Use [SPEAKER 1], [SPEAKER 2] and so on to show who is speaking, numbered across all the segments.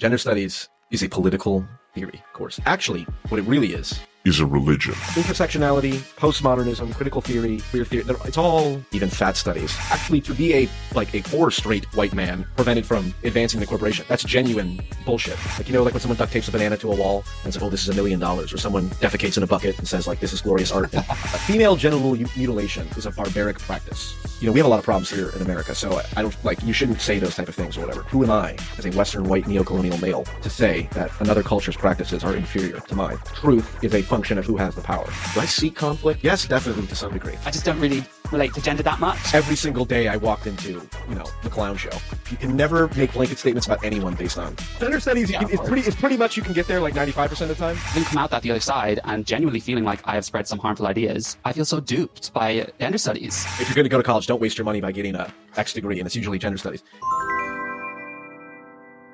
[SPEAKER 1] Gender studies is a political theory course. Actually, what it really is
[SPEAKER 2] is a religion.
[SPEAKER 1] Intersectionality, postmodernism, critical theory, queer theory, it's all even fat studies. Actually, to be a like a poor straight white man prevented from advancing the corporation, that's genuine bullshit. Like you know, like when someone duct tapes a banana to a wall and says, "Oh, this is a million dollars," or someone defecates in a bucket and says, "Like this is glorious art." Female genital mutilation is a barbaric practice. You know, we have a lot of problems here in America, so I don't like you shouldn't say those type of things or whatever. Who am I, as a Western white neo-colonial male, to say that another culture's practices are inferior to mine? Truth is a function of who has the power. Do I seek conflict? Yes, definitely to some degree.
[SPEAKER 3] I just don't really relate to gender that much.
[SPEAKER 1] Every single day I walked into, you know, the clown show. You can never make blanket statements about anyone based on gender studies. Yeah, can, it's pretty. It's pretty much you can get there like ninety five percent of the time.
[SPEAKER 3] Then come out that the other side and genuinely feeling like I have spread some harmful ideas. I feel so duped by gender studies.
[SPEAKER 1] If you're going to go to college, don't waste your money by getting a X degree, and it's usually gender studies.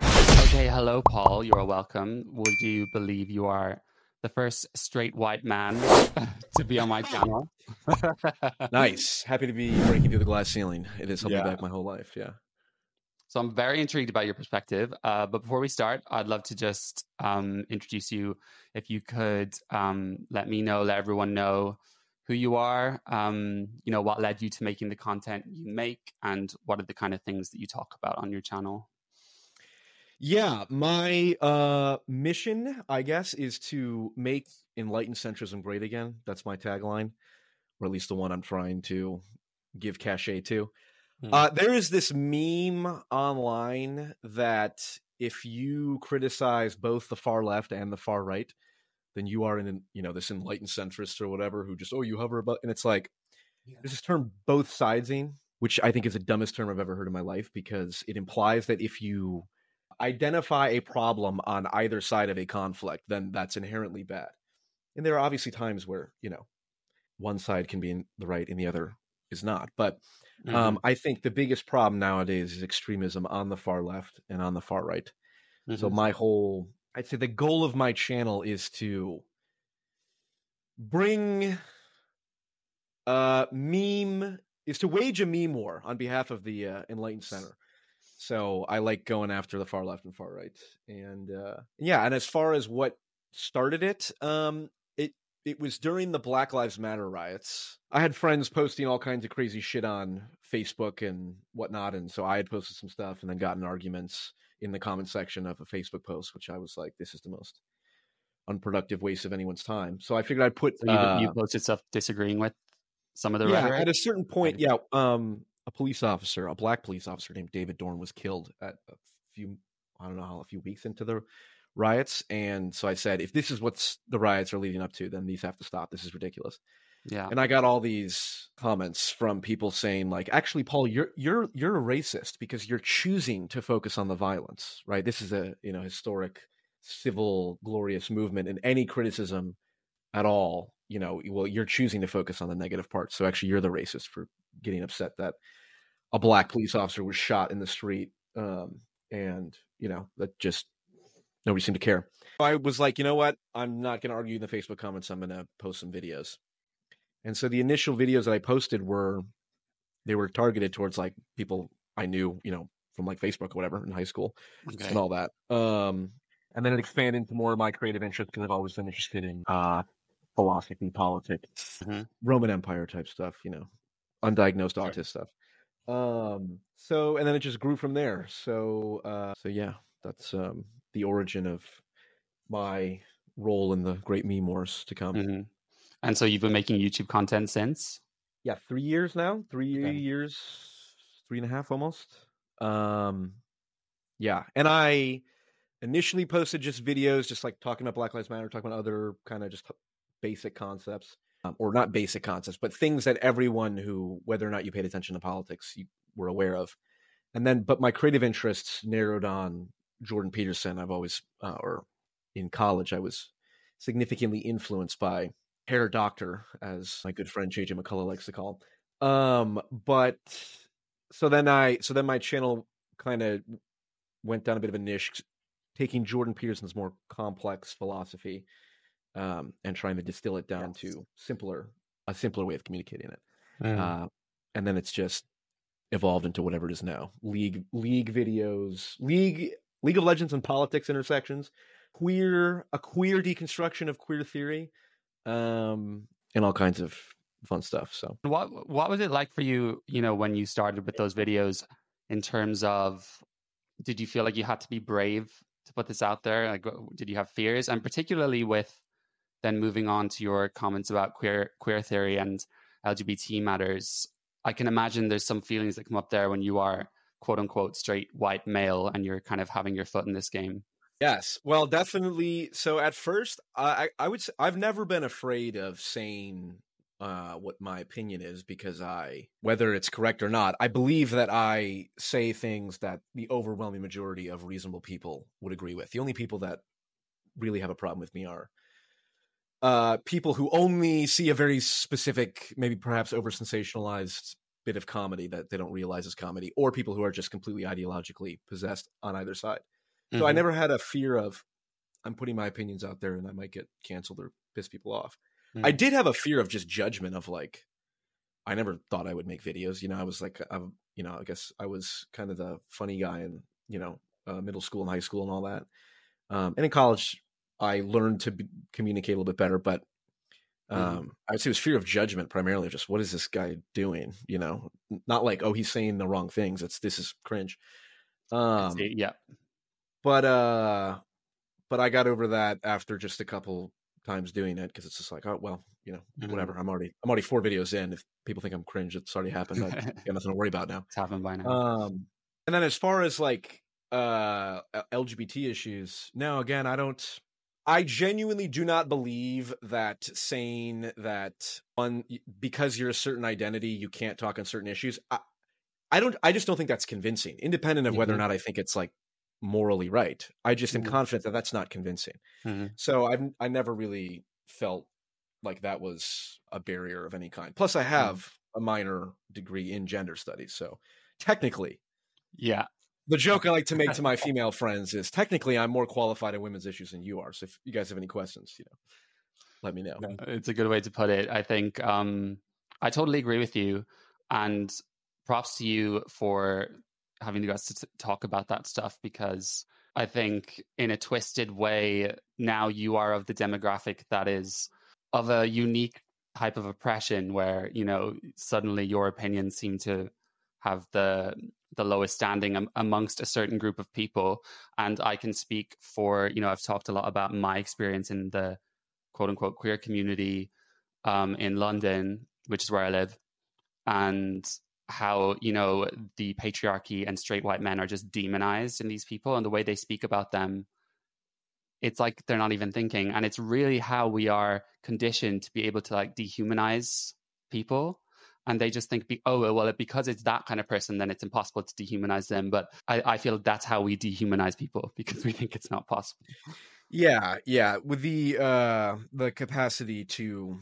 [SPEAKER 3] Okay, hello, Paul. You are welcome. Would you believe you are the first straight white man to be on my channel.
[SPEAKER 1] nice. Happy to be breaking through the glass ceiling. It has held yeah. me back my whole life. Yeah.
[SPEAKER 3] So I'm very intrigued about your perspective. Uh, but before we start, I'd love to just um, introduce you. If you could um, let me know, let everyone know who you are, um, you know, what led you to making the content you make, and what are the kind of things that you talk about on your channel.
[SPEAKER 1] Yeah, my uh mission, I guess, is to make enlightened centrism great again. That's my tagline, or at least the one I'm trying to give cachet to. Mm. Uh, there is this meme online that if you criticize both the far left and the far right, then you are in, you know, this enlightened centrist or whatever who just, oh, you hover above, and it's like, yeah. there's this term both sidesing, which I think is the dumbest term I've ever heard in my life because it implies that if you identify a problem on either side of a conflict, then that's inherently bad. And there are obviously times where, you know, one side can be in the right and the other is not. But um, mm-hmm. I think the biggest problem nowadays is extremism on the far left and on the far right. Mm-hmm. So my whole, I'd say the goal of my channel is to bring uh meme is to wage a meme war on behalf of the uh, enlightened center so I like going after the far left and far right. And uh, yeah, and as far as what started it, um, it it was during the Black Lives Matter riots. I had friends posting all kinds of crazy shit on Facebook and whatnot, and so I had posted some stuff and then gotten arguments in the comment section of a Facebook post, which I was like, "This is the most unproductive waste of anyone's time." So I figured I'd put.
[SPEAKER 3] So you, uh, you posted stuff disagreeing with some of the
[SPEAKER 1] yeah,
[SPEAKER 3] rhetoric?
[SPEAKER 1] At a certain point, yeah. Um, a police officer, a black police officer named David Dorn, was killed at a few, I don't know how, a few weeks into the riots. And so I said, if this is what the riots are leading up to, then these have to stop. This is ridiculous.
[SPEAKER 3] Yeah.
[SPEAKER 1] And I got all these comments from people saying like actually Paul you're you're you're a racist because you're choosing to focus on the violence, right? This is a, you know, historic civil glorious movement and any criticism at all, you know, well you're choosing to focus on the negative parts. So actually you're the racist for getting upset that a black police officer was shot in the street. Um, and, you know, that just nobody seemed to care. I was like, you know what? I'm not going to argue in the Facebook comments. I'm going to post some videos. And so the initial videos that I posted were, they were targeted towards like people I knew, you know, from like Facebook or whatever in high school okay. and all that. Um, and then it expanded into more of my creative interests because I've always been interested in uh, philosophy, politics, mm-hmm. Roman Empire type stuff, you know, undiagnosed sure. autism stuff. Um, so and then it just grew from there. So uh, so yeah, that's um the origin of my role in the great meme wars to come.
[SPEAKER 3] Mm-hmm. And so you've been making YouTube content since?
[SPEAKER 1] Yeah, three years now. Three okay. years, three and a half almost. Um, yeah, and I initially posted just videos, just like talking about Black Lives Matter, talking about other kind of just basic concepts or not basic concepts, but things that everyone who, whether or not you paid attention to politics, you were aware of. And then, but my creative interests narrowed on Jordan Peterson. I've always, uh, or in college, I was significantly influenced by Hair Doctor, as my good friend JJ McCullough likes to call. Um, but so then I, so then my channel kind of went down a bit of a niche, taking Jordan Peterson's more complex philosophy um, and trying to distill it down yes. to simpler a simpler way of communicating it. Mm. Uh, and then it's just evolved into whatever it is now. League league videos, league League of Legends and politics intersections, queer a queer deconstruction of queer theory, um, and all kinds of fun stuff. So
[SPEAKER 3] what what was it like for you, you know, when you started with those videos in terms of did you feel like you had to be brave to put this out there? Like did you have fears? And particularly with then moving on to your comments about queer queer theory and LGBT matters, I can imagine there's some feelings that come up there when you are quote unquote straight white male and you're kind of having your foot in this game.
[SPEAKER 1] Yes, well, definitely. So at first, I I would say I've never been afraid of saying uh, what my opinion is because I, whether it's correct or not, I believe that I say things that the overwhelming majority of reasonable people would agree with. The only people that really have a problem with me are uh, people who only see a very specific, maybe perhaps over sensationalized bit of comedy that they don't realize is comedy, or people who are just completely ideologically possessed on either side. So mm-hmm. I never had a fear of I'm putting my opinions out there and I might get canceled or piss people off. Mm-hmm. I did have a fear of just judgment of like I never thought I would make videos. You know, I was like, I'm you know, I guess I was kind of the funny guy in you know uh, middle school and high school and all that. Um, and in college, I learned to be, communicate a little bit better, but mm-hmm. um, mm-hmm. I would say it was fear of judgment primarily. Just what is this guy doing? You know, not like oh he's saying the wrong things. It's this is cringe.
[SPEAKER 3] Um, yeah,
[SPEAKER 1] but uh, but I got over that after just a couple times doing it because it's just like oh well you know mm-hmm. whatever I'm already I'm already four videos in. If people think I'm cringe, it's already happened. I got nothing to worry about now.
[SPEAKER 3] It's happened by now.
[SPEAKER 1] Um, and then as far as like uh LGBT issues, no, again I don't I genuinely do not believe that saying that one because you're a certain identity you can't talk on certain issues. I, I don't. I just don't think that's convincing, independent of mm-hmm. whether or mm-hmm. not I think it's like morally right. I just mm-hmm. am confident that that's not convincing. Mm-hmm. So I've I never really felt like that was a barrier of any kind. Plus, I mm-hmm. have a minor degree in gender studies, so technically,
[SPEAKER 3] yeah,
[SPEAKER 1] the joke I like to make to my female friends is technically I'm more qualified in women's issues than you are. So if you guys have any questions, you know, let me know.
[SPEAKER 3] It's a good way to put it. I think um, I totally agree with you, and props to you for having the guts to talk about that stuff because I think in a twisted way now you are of the demographic that is of a unique type of oppression where you know suddenly your opinions seem to have the the lowest standing am- amongst a certain group of people. And I can speak for, you know, I've talked a lot about my experience in the quote unquote queer community um, in London, which is where I live, and how, you know, the patriarchy and straight white men are just demonized in these people and the way they speak about them. It's like they're not even thinking. And it's really how we are conditioned to be able to like dehumanize people and they just think, oh, well, because it's that kind of person, then it's impossible to dehumanize them. But I, I feel that's how we dehumanize people because we think it's not possible.
[SPEAKER 1] Yeah, yeah. With the uh the capacity to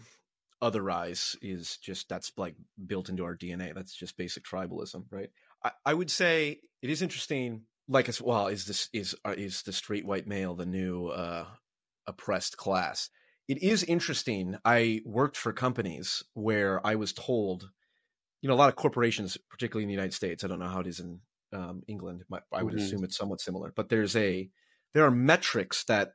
[SPEAKER 1] otherize is just that's like built into our DNA. That's just basic tribalism, right? I, I would say it is interesting. Like as well, is this is uh, is the straight white male the new uh oppressed class? It is interesting. I worked for companies where I was told, you know, a lot of corporations, particularly in the United States. I don't know how it is in um, England. I would mm-hmm. assume it's somewhat similar, but there's a there are metrics that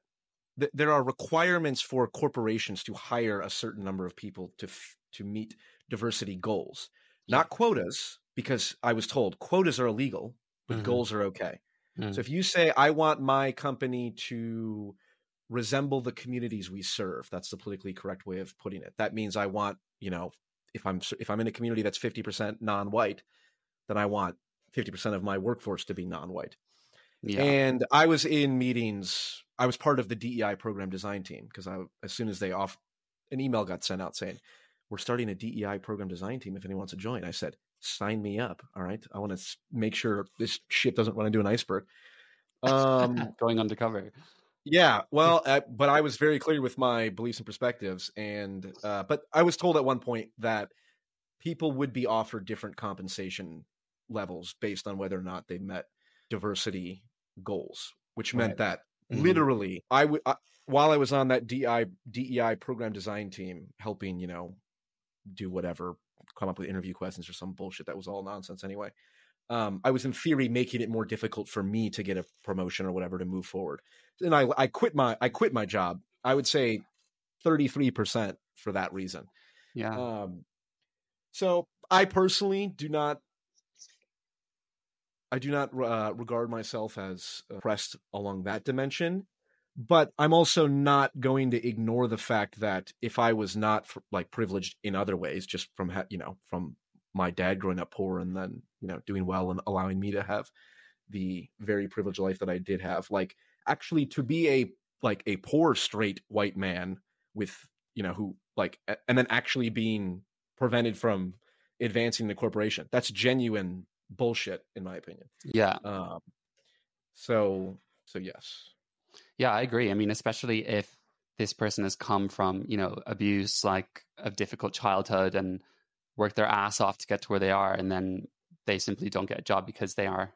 [SPEAKER 1] th- there are requirements for corporations to hire a certain number of people to f- to meet diversity goals, not quotas. Because I was told quotas are illegal, but mm-hmm. goals are okay. Mm-hmm. So if you say I want my company to resemble the communities we serve. That's the politically correct way of putting it. That means I want, you know, if I'm if I'm in a community that's 50% non-white, then I want 50% of my workforce to be non-white. Yeah. And I was in meetings. I was part of the DEI program design team because I, as soon as they off, an email got sent out saying, "We're starting a DEI program design team. If anyone wants to join," I said, "Sign me up." All right, I want to make sure this ship doesn't run into an iceberg.
[SPEAKER 3] Um, Going undercover.
[SPEAKER 1] Yeah, well, uh, but I was very clear with my beliefs and perspectives, and uh, but I was told at one point that people would be offered different compensation levels based on whether or not they met diversity goals, which meant right. that mm-hmm. literally I would while I was on that DI DEI program design team, helping you know do whatever, come up with interview questions or some bullshit that was all nonsense anyway. Um, I was in theory making it more difficult for me to get a promotion or whatever to move forward. And I, I quit my, I quit my job. I would say 33% for that reason.
[SPEAKER 3] Yeah.
[SPEAKER 1] Um, so I personally do not, I do not uh, regard myself as oppressed along that dimension but I'm also not going to ignore the fact that if I was not like privileged in other ways, just from you know from my dad growing up poor and then you know doing well and allowing me to have the very privileged life that I did have, like actually to be a like a poor straight white man with you know who like and then actually being prevented from advancing the corporation. That's genuine bullshit in my opinion.
[SPEAKER 3] Yeah.
[SPEAKER 1] Um so so yes.
[SPEAKER 3] Yeah, I agree. I mean, especially if this person has come from, you know, abuse, like a difficult childhood and worked their ass off to get to where they are, and then they simply don't get a job because they are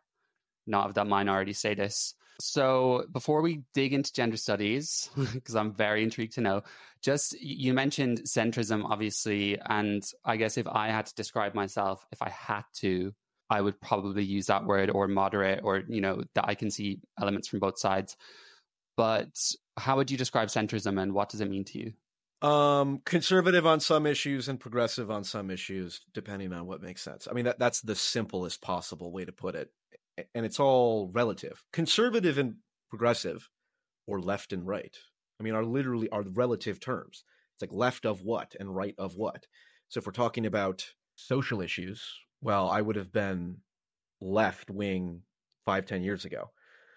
[SPEAKER 3] not of that minority status. So before we dig into gender studies, because I'm very intrigued to know, just you mentioned centrism, obviously, and I guess if I had to describe myself, if I had to, I would probably use that word or moderate, or you know, that I can see elements from both sides. But how would you describe centrism and what does it mean to you?
[SPEAKER 1] Um, conservative on some issues and progressive on some issues, depending on what makes sense. I mean, that, that's the simplest possible way to put it. And it's all relative. Conservative and progressive, or left and right, I mean, are literally are relative terms. It's like left of what and right of what. So if we're talking about social issues, well, I would have been left wing five, ten years ago.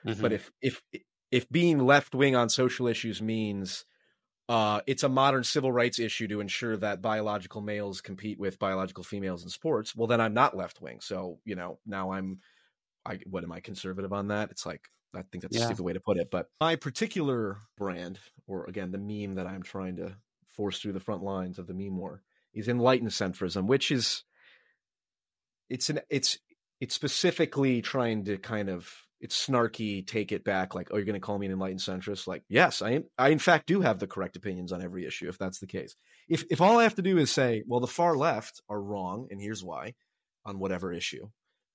[SPEAKER 1] Mm-hmm. But if if if being left wing on social issues means uh, it's a modern civil rights issue to ensure that biological males compete with biological females in sports, well, then I'm not left wing. So you know, now I'm, I what am I conservative on that? It's like I think that's yeah. a stupid way to put it. But my particular brand, or again, the meme that I'm trying to force through the front lines of the meme war, is enlightened centrism, which is it's an it's it's specifically trying to kind of it's snarky, take it back, like, oh, you're going to call me an enlightened centrist? Like, yes, I, I in fact do have the correct opinions on every issue, if that's the case. If if all I have to do is say, well, the far left are wrong, and here's why, on whatever issue,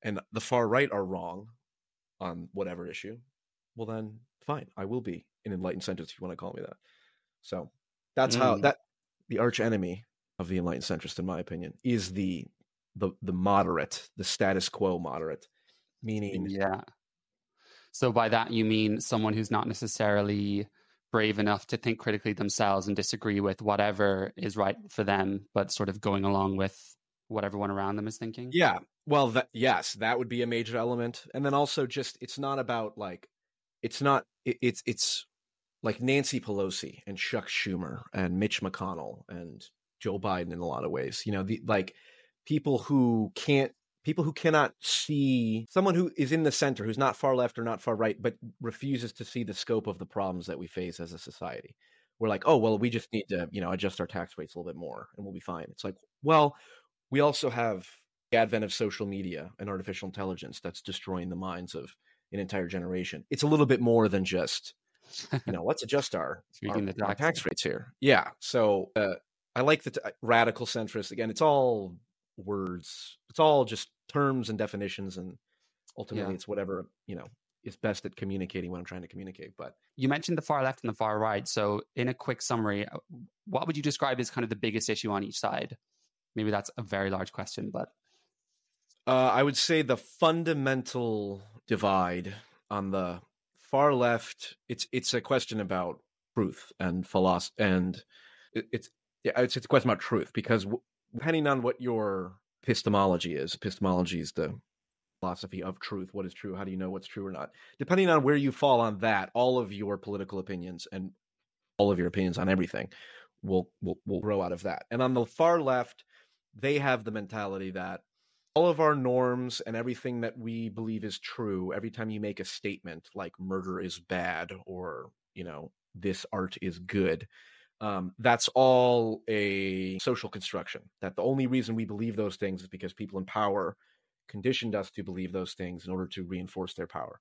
[SPEAKER 1] and the far right are wrong on whatever issue, well then, fine, I will be an enlightened centrist if you want to call me that. So that's mm. how that the arch enemy of the enlightened centrist, in my opinion, is the the the moderate, the status quo moderate, meaning
[SPEAKER 3] yeah so by that you mean someone who's not necessarily brave enough to think critically themselves and disagree with whatever is right for them, but sort of going along with what everyone around them is thinking.
[SPEAKER 1] Yeah. Well, that, yes, that would be a major element. And then also just it's not about like it's not it, it's it's like Nancy Pelosi and Chuck Schumer and Mitch McConnell and Joe Biden in a lot of ways. You know, the like people who can't people who cannot see someone who is in the center who's not far left or not far right but refuses to see the scope of the problems that we face as a society. We're like oh well we just need to you know adjust our tax rates a little bit more and we'll be fine. It's like well we also have the advent of social media and artificial intelligence that's destroying the minds of an entire generation. It's a little bit more than just you know let's adjust our, our, our tax rates here. Yeah so uh, i like the t- radical centrist. Again it's all words. It's all just terms and definitions, and ultimately, yeah. it's whatever you know is best at communicating what I'm trying to communicate. But
[SPEAKER 3] you mentioned the far left and the far right. So, in a quick summary, uh, what would you describe as kind of the biggest issue on each side? Maybe that's a very large question, but
[SPEAKER 1] uh, I would say the fundamental divide on the far left. It's it's a question about truth and philosophy, and it, it's yeah, it's, it's a question about truth because depending on what your epistemology is, epistemology is the philosophy of truth. What is true? How do you know what's true or not? Depending on where you fall on that, all of your political opinions and all of your opinions on everything will will will grow out of that. And on the far left, they have the mentality that all of our norms and everything that we believe is true every time you make a statement like murder is bad or you know this art is good um, that's all a social construction. That the only reason we believe those things is because people in power conditioned us to believe those things in order to reinforce their power.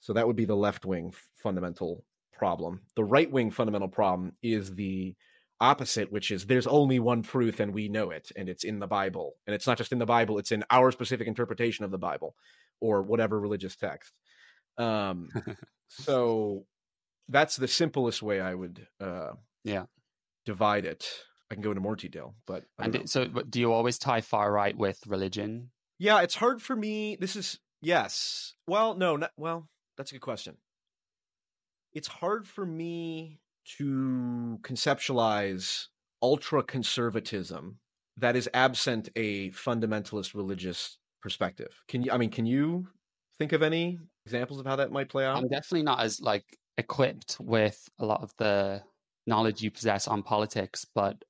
[SPEAKER 1] So that would be the left wing fundamental problem. The right wing fundamental problem is the opposite, which is there's only one truth and we know it, and it's in the Bible. And it's not just in the Bible, it's in our specific interpretation of the Bible or whatever religious text. Um, so that's the simplest way I would uh,
[SPEAKER 3] yeah
[SPEAKER 1] divide it. I can go into more detail, but
[SPEAKER 3] and so do you always tie far right with religion?
[SPEAKER 1] Yeah, it's hard for me. This is yes. Well, no, not, well, that's a good question. It's hard for me to conceptualize ultra conservatism that is absent a fundamentalist religious perspective. Can you I mean, can you think of any examples of how that might play out?
[SPEAKER 3] I'm definitely not as like equipped with a lot of the knowledge you possess on politics, but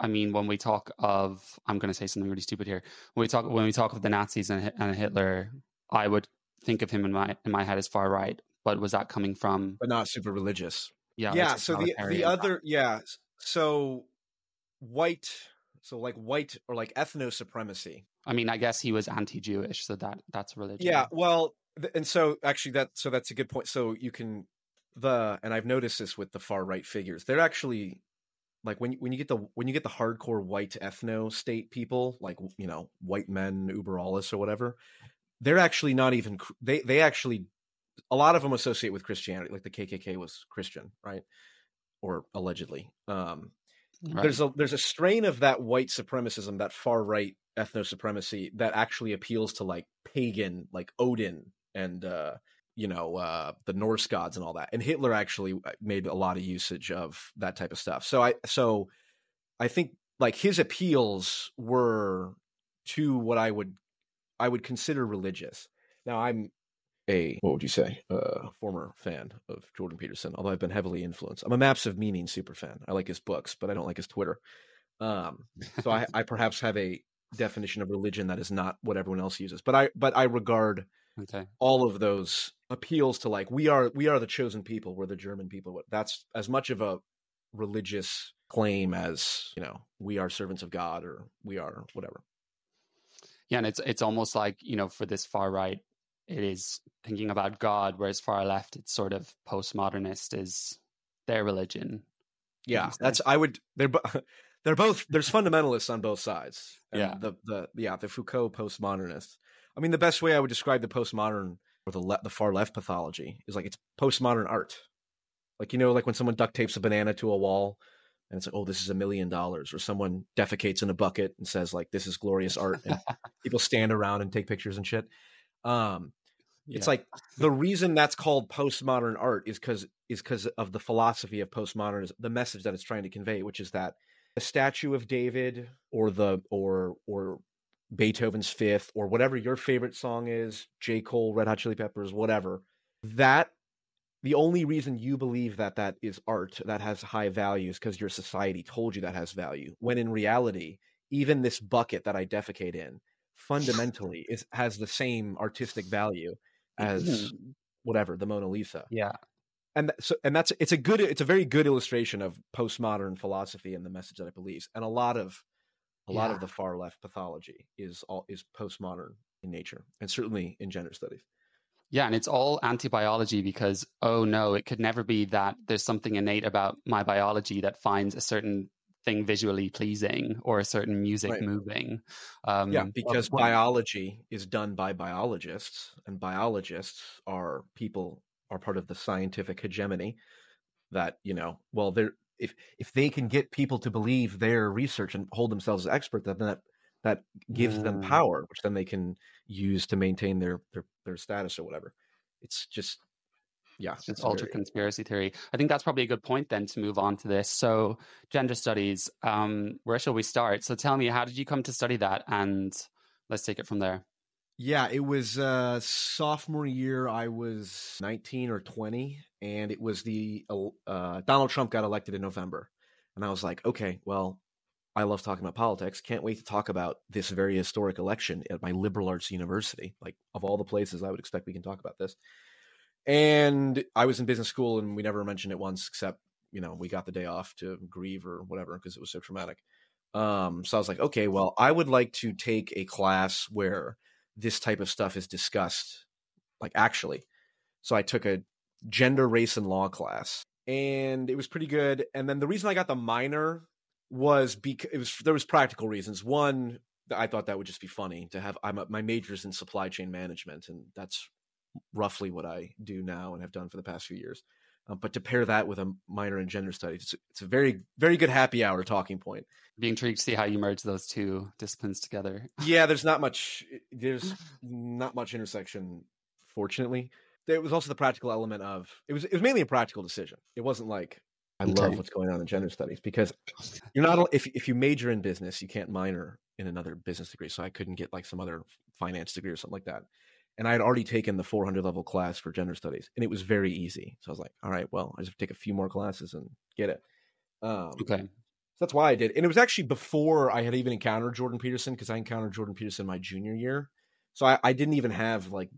[SPEAKER 3] I mean, when we talk of, I'm going to say something really stupid here. When we talk, when we talk of the Nazis and, and Hitler, I would think of him in my in my head as far right. But was that coming from?
[SPEAKER 1] But not super religious.
[SPEAKER 3] Yeah.
[SPEAKER 1] Yeah. So the the other yeah. So white. So like white or like ethno supremacy.
[SPEAKER 3] I mean, I guess he was anti-Jewish, so that that's religion.
[SPEAKER 1] Yeah. Well, and so actually that so that's a good point. So you can the and I've noticed this with the far right figures. They're actually like when when you get the when you get the hardcore white ethno state people, like you know white men, uber alles or whatever, they're actually not even they they actually a lot of them associate with Christianity, like the KKK was Christian, right? Or allegedly. Um, right. There's a there's a strain of that white supremacism, that far right ethno supremacy that actually appeals to like pagan, like Odin and uh, you know uh, the Norse gods and all that. And Hitler actually uh, made a lot of usage of that type of stuff. So I so I think like his appeals were to what I would I would consider religious. Now I'm a what would you say uh, former fan of Jordan Peterson, although I've been heavily influenced. I'm a Maps of Meaning super fan. I like his books, but I don't like his Twitter. Um, so I, I perhaps have a definition of religion that is not what everyone else uses. But I but I regard
[SPEAKER 3] okay.
[SPEAKER 1] all of those appeals to like we are we are the chosen people we're the german people. That's as much of a religious claim as you know we are servants of god or we are whatever.
[SPEAKER 3] Yeah and it's it's almost like you know for this far right it is thinking about god whereas far left it's sort of postmodernist is their religion.
[SPEAKER 1] Yeah that's i would they're they're both there's fundamentalists on both sides.
[SPEAKER 3] Yeah.
[SPEAKER 1] the the yeah the foucault postmodernists i mean the best way i would describe the postmodern or the le- the far left pathology is like it's postmodern art. Like you know, like when someone duct tapes a banana to a wall, and it's like, oh, this is a million dollars, or someone defecates in a bucket and says like, this is glorious art, and people stand around and take pictures and shit. Um, yeah. it's like the reason that's called postmodern art is because is because of the philosophy of postmodernism, the message that it's trying to convey, which is that the statue of David or the or or Beethoven's Fifth or whatever your favorite song is, J. Cole, Red Hot Chili Peppers, whatever, that the only reason you believe that that is art that has high value is because your society told you that has value. When in reality, even this bucket that I defecate in fundamentally is has the same artistic value as mm-hmm. whatever the Mona Lisa.
[SPEAKER 3] Yeah.
[SPEAKER 1] And so, and that's it's a good, it's a very good illustration of postmodern philosophy and the message that it believes. And a lot of a yeah. lot of the far left pathology is all is postmodern in nature and certainly in gender studies
[SPEAKER 3] yeah and it's all anti-biology because oh no it could never be that there's something innate about my biology that finds a certain thing visually pleasing or a certain music right. moving
[SPEAKER 1] um, yeah because biology is done by biologists and biologists are people are part of the scientific hegemony that you know well they're if if they can get people to believe their research and hold themselves as experts, then that that gives mm. them power, which then they can use to maintain their their their status or whatever. It's just yeah,
[SPEAKER 3] it's, it's ultra very... conspiracy theory. I think that's probably a good point then to move on to this. So, gender studies, um, where shall we start? So, tell me, how did you come to study that? And let's take it from there.
[SPEAKER 1] Yeah, it was uh, sophomore year. I was 19 or 20, and it was the uh, Donald Trump got elected in November, and I was like, okay, well, I love talking about politics. Can't wait to talk about this very historic election at my liberal arts university. Like of all the places I would expect we can talk about this. And I was in business school, and we never mentioned it once, except you know we got the day off to grieve or whatever because it was so traumatic. Um, so I was like, okay, well, I would like to take a class where this type of stuff is discussed, like actually. So I took a gender, race, and law class, and it was pretty good. And then the reason I got the minor was because it was there was practical reasons. One, I thought that would just be funny to have. I'm a, my major's in supply chain management, and that's roughly what I do now and have done for the past few years. Um, but to pair that with a minor in gender studies, it's, it's, a very, very good happy hour talking point.
[SPEAKER 3] Be intrigued to see how you merge those two disciplines together.
[SPEAKER 1] yeah, there's not much. There's not much intersection, fortunately. There was also the practical element of it was. It was mainly a practical decision. It wasn't like I okay. love what's going on in gender studies because you're not if if you major in business, you can't minor in another business degree. So I couldn't get like some other finance degree or something like that and I had already taken the 400 level class for gender studies, and it was very easy. So I was like, all right, well, I just take a few more classes and get it.
[SPEAKER 3] Um, okay. So
[SPEAKER 1] that's why I did, and it was actually before I had even encountered Jordan Peterson because I encountered Jordan Peterson my junior year. So I, I didn't even have like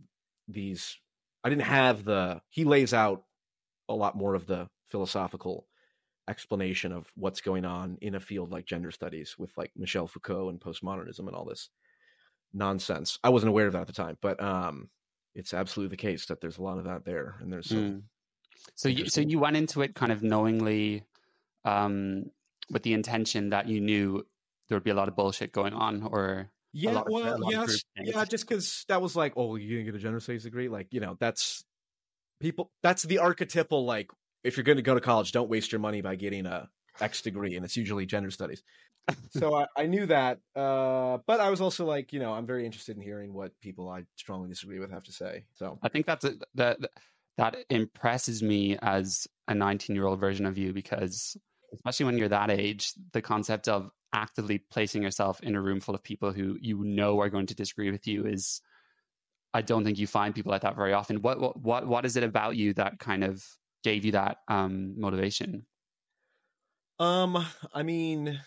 [SPEAKER 1] these. I didn't have the. He lays out a lot more of the philosophical explanation of what's going on in a field like gender studies with like Michel Foucault and postmodernism and all this nonsense. I wasn't aware of that at the time, but um, it's absolutely the case that there's a lot of that there, and there's some. Mm.
[SPEAKER 3] So you so you went into it kind of knowingly, um, with the intention that you knew there would be a lot of bullshit going on, or
[SPEAKER 1] yeah, well, yes, yeah, just because that was like, oh, you didn't get a gender studies degree, like you know, that's people. That's the archetypal like, if you're going to go to college, don't waste your money by getting a X degree, and it's usually gender studies so I, I, knew that, uh, but I was also like, you know, I'm very interested in hearing what people I strongly disagree with have to say. So
[SPEAKER 3] I think that's a, that that impresses me as a 19 year old version of you because, especially when you're that age, the concept of actively placing yourself in a room full of people who you know are going to disagree with you is, I don't think you find people like that very often. What what what is it about you that kind of gave you that um, motivation?
[SPEAKER 1] Um, I mean,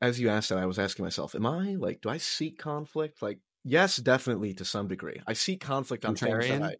[SPEAKER 1] as you asked that, I was asking myself, am I like, do I seek conflict? Like, yes, definitely to some degree. I seek conflict on Contrarian? things that I,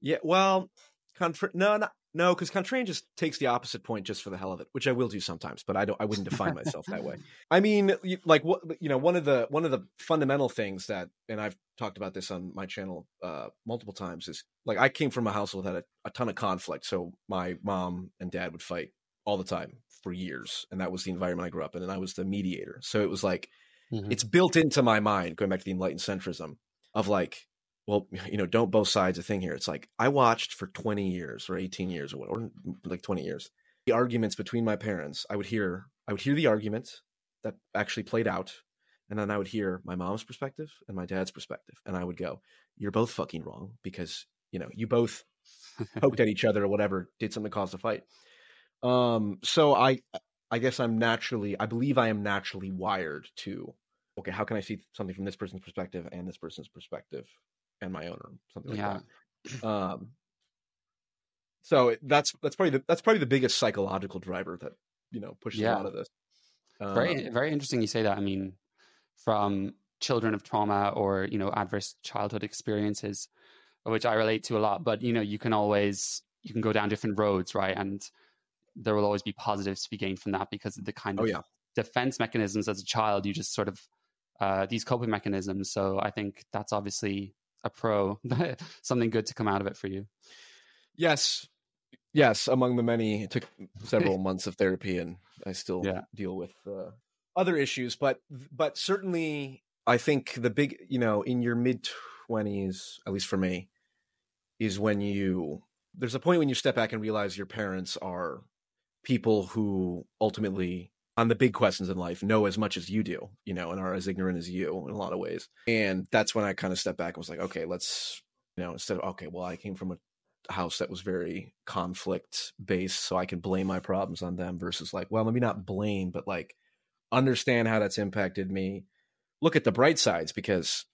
[SPEAKER 1] yeah, well, contra- no, not, no, because contrarian just takes the opposite point just for the hell of it, which I will do sometimes, but I don't. I wouldn't define myself that way. I mean, like what you know, one of the one of the fundamental things that, and I've talked about this on my channel uh, multiple times, is like I came from a household that had a, a ton of conflict. So my mom and dad would fight all the time for years and that was the environment i grew up in and i was the mediator. So it was like mm-hmm. it's built into my mind going back to the enlightened centrism of like well you know don't both sides a thing here. It's like i watched for 20 years or 18 years or whatever like 20 years the arguments between my parents. I would hear i would hear the argument that actually played out and then i would hear my mom's perspective and my dad's perspective and i would go you're both fucking wrong because you know you both poked at each other or whatever did something to cause the fight um, so I I guess I'm naturally I believe I am naturally wired to okay, how can I see something from this person's perspective and this person's perspective and my own or something like yeah. that. Um so that's that's probably the that's probably the biggest psychological driver that you know pushes yeah. a lot of this.
[SPEAKER 3] Um, very very interesting you say that. I mean, from children of trauma or you know adverse childhood experiences, which I relate to a lot. But you know, you can always you can go down different roads, right? And there will always be positives to be gained from that because of the kind
[SPEAKER 1] oh,
[SPEAKER 3] of
[SPEAKER 1] yeah.
[SPEAKER 3] defense mechanisms as a child you just sort of uh, these coping mechanisms so i think that's obviously a pro something good to come out of it for you
[SPEAKER 1] yes yes among the many it took several months of therapy and i still yeah. deal with uh, other issues but but certainly i think the big you know in your mid 20s at least for me is when you there's a point when you step back and realize your parents are people who ultimately on the big questions in life know as much as you do, you know, and are as ignorant as you in a lot of ways. And that's when I kind of stepped back and was like, okay, let's, you know, instead of, okay, well, I came from a house that was very conflict based, so I can blame my problems on them versus like, well, maybe not blame, but like understand how that's impacted me. Look at the bright sides because,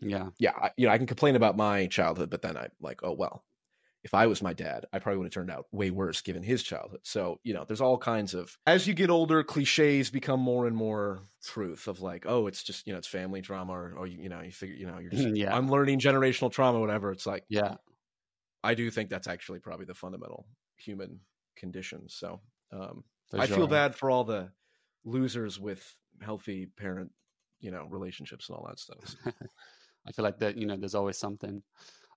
[SPEAKER 3] yeah,
[SPEAKER 1] yeah, I, you know, I can complain about my childhood, but then I'm like, oh well, if I was my dad, I probably would have turned out way worse given his childhood. So, you know, there's all kinds of, as you get older, cliches become more and more truth of like, oh, it's just, you know, it's family drama or, or you know, you figure, you know, you're just, yeah. I'm learning generational trauma, whatever. It's like,
[SPEAKER 3] yeah,
[SPEAKER 1] I do think that's actually probably the fundamental human condition. So, um, I feel bad for all the losers with healthy parent, you know, relationships and all that stuff.
[SPEAKER 3] I feel like that, you know, there's always something.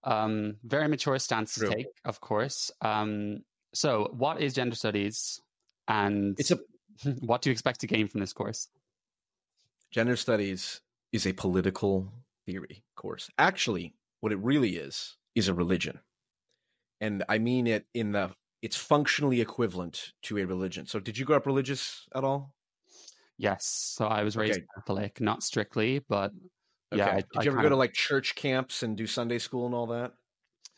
[SPEAKER 3] Um, very mature stance True. to take, of course. Um, so, what is gender studies? And
[SPEAKER 1] it's a
[SPEAKER 3] what do you expect to gain from this course?
[SPEAKER 1] Gender studies is a political theory course. Actually, what it really is is a religion. And I mean it in the it's functionally equivalent to a religion. So did you grow up religious at all?
[SPEAKER 3] Yes. So I was raised okay. Catholic, not strictly, but okay. yeah. I,
[SPEAKER 1] did you ever go of... to like church camps and do Sunday school and all that?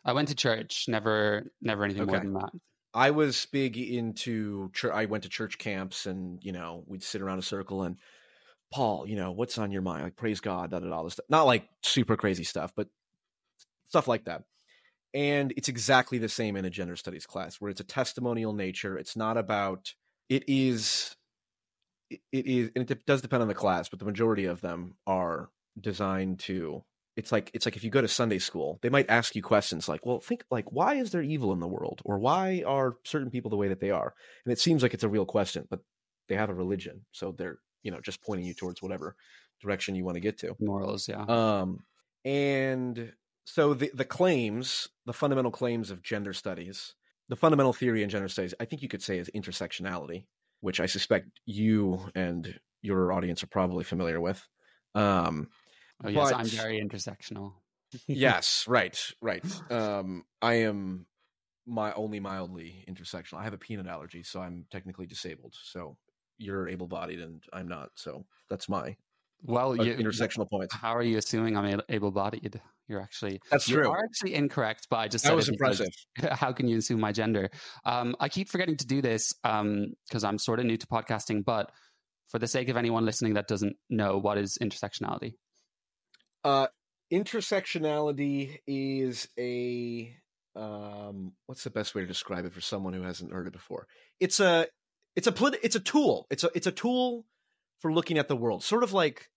[SPEAKER 3] I went to church, never never anything okay. more than that.
[SPEAKER 1] I was big into church. I went to church camps and, you know, we'd sit around a circle and Paul, you know, what's on your mind? Like, praise God, da da da. This stuff. Not like super crazy stuff, but stuff like that. And it's exactly the same in a gender studies class where it's a testimonial nature. It's not about, it is, it is, and it does depend on the class, but the majority of them are designed to, it's like, it's like if you go to Sunday school, they might ask you questions like, well, think like, why is there evil in the world? Or why are certain people the way that they are? And it seems like it's a real question, but they have a religion. So they're, you know, just pointing you towards whatever direction you want to get to.
[SPEAKER 3] Morals, yeah.
[SPEAKER 1] Um, and so the the claims, the fundamental claims of gender studies, the fundamental theory in gender studies, I think you could say is intersectionality, which I suspect you and your audience are probably familiar with. Um,
[SPEAKER 3] oh yes, but, I'm very intersectional.
[SPEAKER 1] yes, right, right. Um, I am my only mildly intersectional. I have a peanut allergy, so I'm technically disabled. So you're able-bodied and I'm not. So that's my
[SPEAKER 3] well
[SPEAKER 1] you, intersectional points.
[SPEAKER 3] How are you assuming I'm able-bodied? You're actually
[SPEAKER 1] that's true.
[SPEAKER 3] You are actually incorrect, but I just
[SPEAKER 1] that was impressive.
[SPEAKER 3] How can you assume my gender? Um, I keep forgetting to do this because um, I'm sort of new to podcasting. But for the sake of anyone listening that doesn't know, what is intersectionality?
[SPEAKER 1] Uh, intersectionality is a um, what's the best way to describe it for someone who hasn't heard it before? It's a it's a it's a tool. It's a it's a tool for looking at the world, sort of like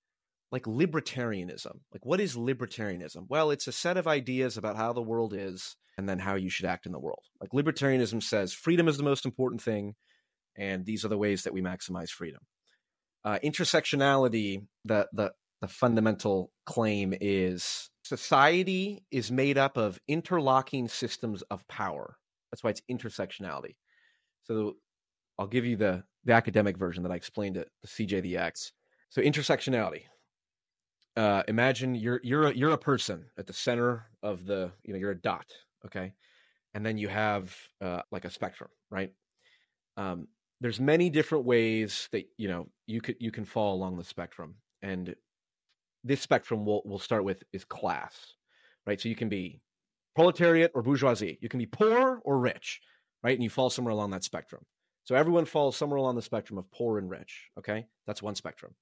[SPEAKER 1] like libertarianism. Like, what is libertarianism? Well, it's a set of ideas about how the world is and then how you should act in the world. Like, libertarianism says freedom is the most important thing, and these are the ways that we maximize freedom. Uh, intersectionality, the, the, the fundamental claim is society is made up of interlocking systems of power. That's why it's intersectionality. So I'll give you the, the academic version that I explained at the CJ So intersectionality. Uh, imagine you're you're a, you're a person at the center of the you know you're a dot okay? And then you have uh, like a spectrum right? Um, there's many different ways that you know you could you can fall along the spectrum. And this spectrum we'll, we'll start with is class right so you can be proletariat or bourgeoisie you can be poor or rich right and you fall somewhere along that spectrum so everyone falls somewhere along the spectrum of poor and rich okay that's one spectrum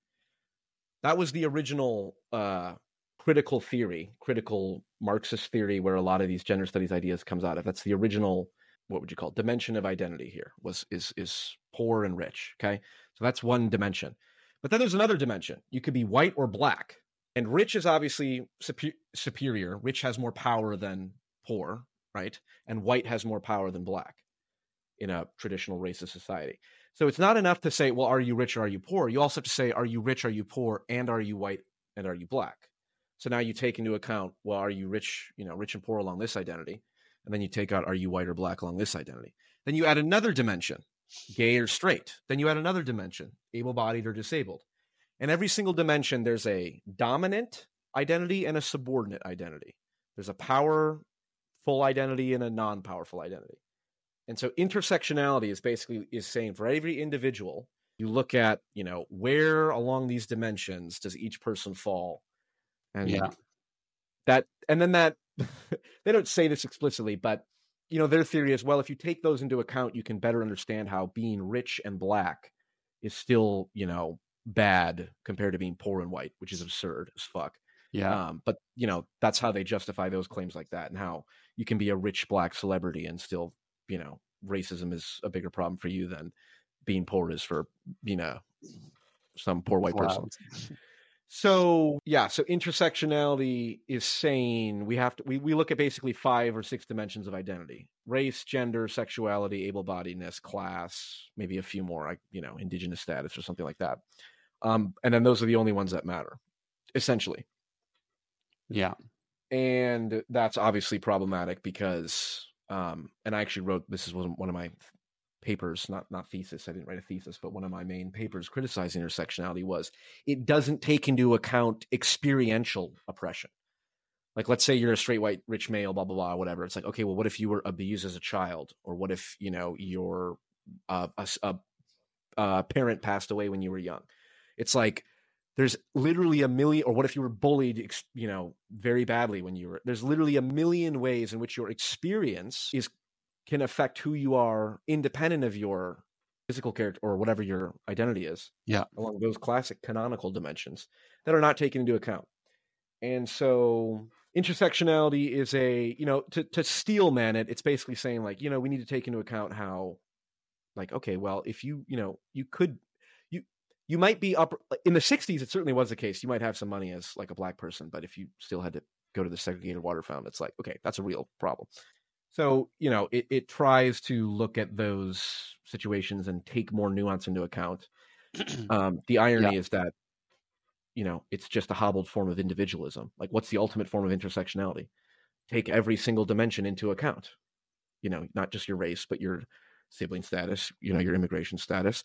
[SPEAKER 1] that was the original uh, critical theory, critical Marxist theory, where a lot of these gender studies ideas comes out of. That's the original. What would you call it? dimension of identity? Here was is is poor and rich. Okay, so that's one dimension. But then there's another dimension. You could be white or black, and rich is obviously super, superior. Rich has more power than poor, right? And white has more power than black in a traditional racist society. So it's not enough to say, well, are you rich or are you poor? You also have to say, are you rich, are you poor, and are you white and are you black? So now you take into account, well, are you rich, you know, rich and poor along this identity? And then you take out, are you white or black along this identity? Then you add another dimension, gay or straight. Then you add another dimension, able bodied or disabled. And every single dimension, there's a dominant identity and a subordinate identity. There's a powerful identity and a non powerful identity. And so intersectionality is basically is saying for every individual, you look at, you know, where along these dimensions does each person fall? And yeah. that and then that they don't say this explicitly, but you know, their theory is well, if you take those into account, you can better understand how being rich and black is still, you know, bad compared to being poor and white, which is absurd as fuck.
[SPEAKER 3] Yeah.
[SPEAKER 1] Um, but you know, that's how they justify those claims like that and how you can be a rich black celebrity and still you know racism is a bigger problem for you than being poor is for you know some poor white wow. person. So yeah, so intersectionality is saying we have to we, we look at basically five or six dimensions of identity: race, gender, sexuality, able-bodiedness, class, maybe a few more, like you know, indigenous status or something like that. Um, and then those are the only ones that matter, essentially.
[SPEAKER 3] Yeah,
[SPEAKER 1] and that's obviously problematic because um, and I actually wrote this is one of my papers, not not thesis. I didn't write a thesis, but one of my main papers criticizing intersectionality was it doesn't take into account experiential oppression. Like, let's say you're a straight white rich male, blah blah blah, whatever. It's like, okay, well, what if you were abused as a child, or what if you know your uh, a, a, a parent passed away when you were young? It's like there's literally a million or what if you were bullied you know very badly when you were there's literally a million ways in which your experience is can affect who you are independent of your physical character or whatever your identity is.
[SPEAKER 3] Yeah.
[SPEAKER 1] Along those classic canonical dimensions that are not taken into account. And so intersectionality is a, you know, to, to steel man it, it's basically saying like, you know, we need to take into account how like, okay, well, if you, you know, you could you might be up in the 60s it certainly was the case you might have some money as like a black person but if you still had to go to the segregated water fountain it's like okay that's a real problem so, you know, it, it tries to look at those situations and take more nuance into account. Um, the irony yeah. is that, you know, it's just a hobbled form of individualism. Like, what's the ultimate form of intersectionality? Take every single dimension into account. You know, not just your race, but your sibling status, you know, your immigration status,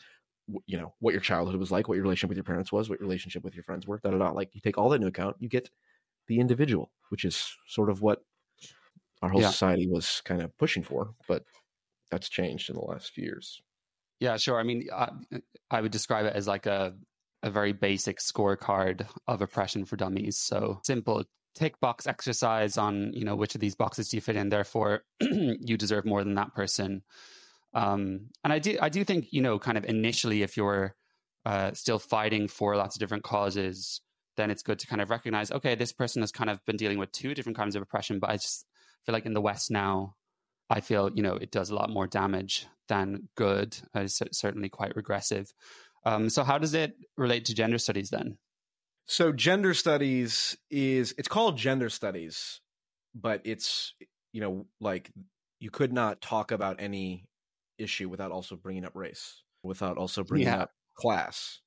[SPEAKER 1] you know, what your childhood was like, what your relationship with your parents was, what your relationship with your friends were, da da da. Like, you take all that into account, you get the individual, which is sort of what our whole yeah. society was kind of pushing for, but that's changed in the last few years.
[SPEAKER 3] Yeah, sure. I mean, I, I would describe it as like a a very basic scorecard of oppression for dummies. So simple tick box exercise on you know which of these boxes do you fit in. Therefore, you deserve more than that person. Um, and I do I do think you know kind of initially if you're uh, still fighting for lots of different causes, then it's good to kind of recognize okay this person has kind of been dealing with two different kinds of oppression, but I just feel like in the West now, I feel you know it does a lot more damage than good. Uh, it's certainly quite regressive. Um, so how does it relate to gender studies then?
[SPEAKER 1] So gender studies is it's called gender studies, but it's you know like you could not talk about any issue without also bringing up race, without also bringing yeah. up class.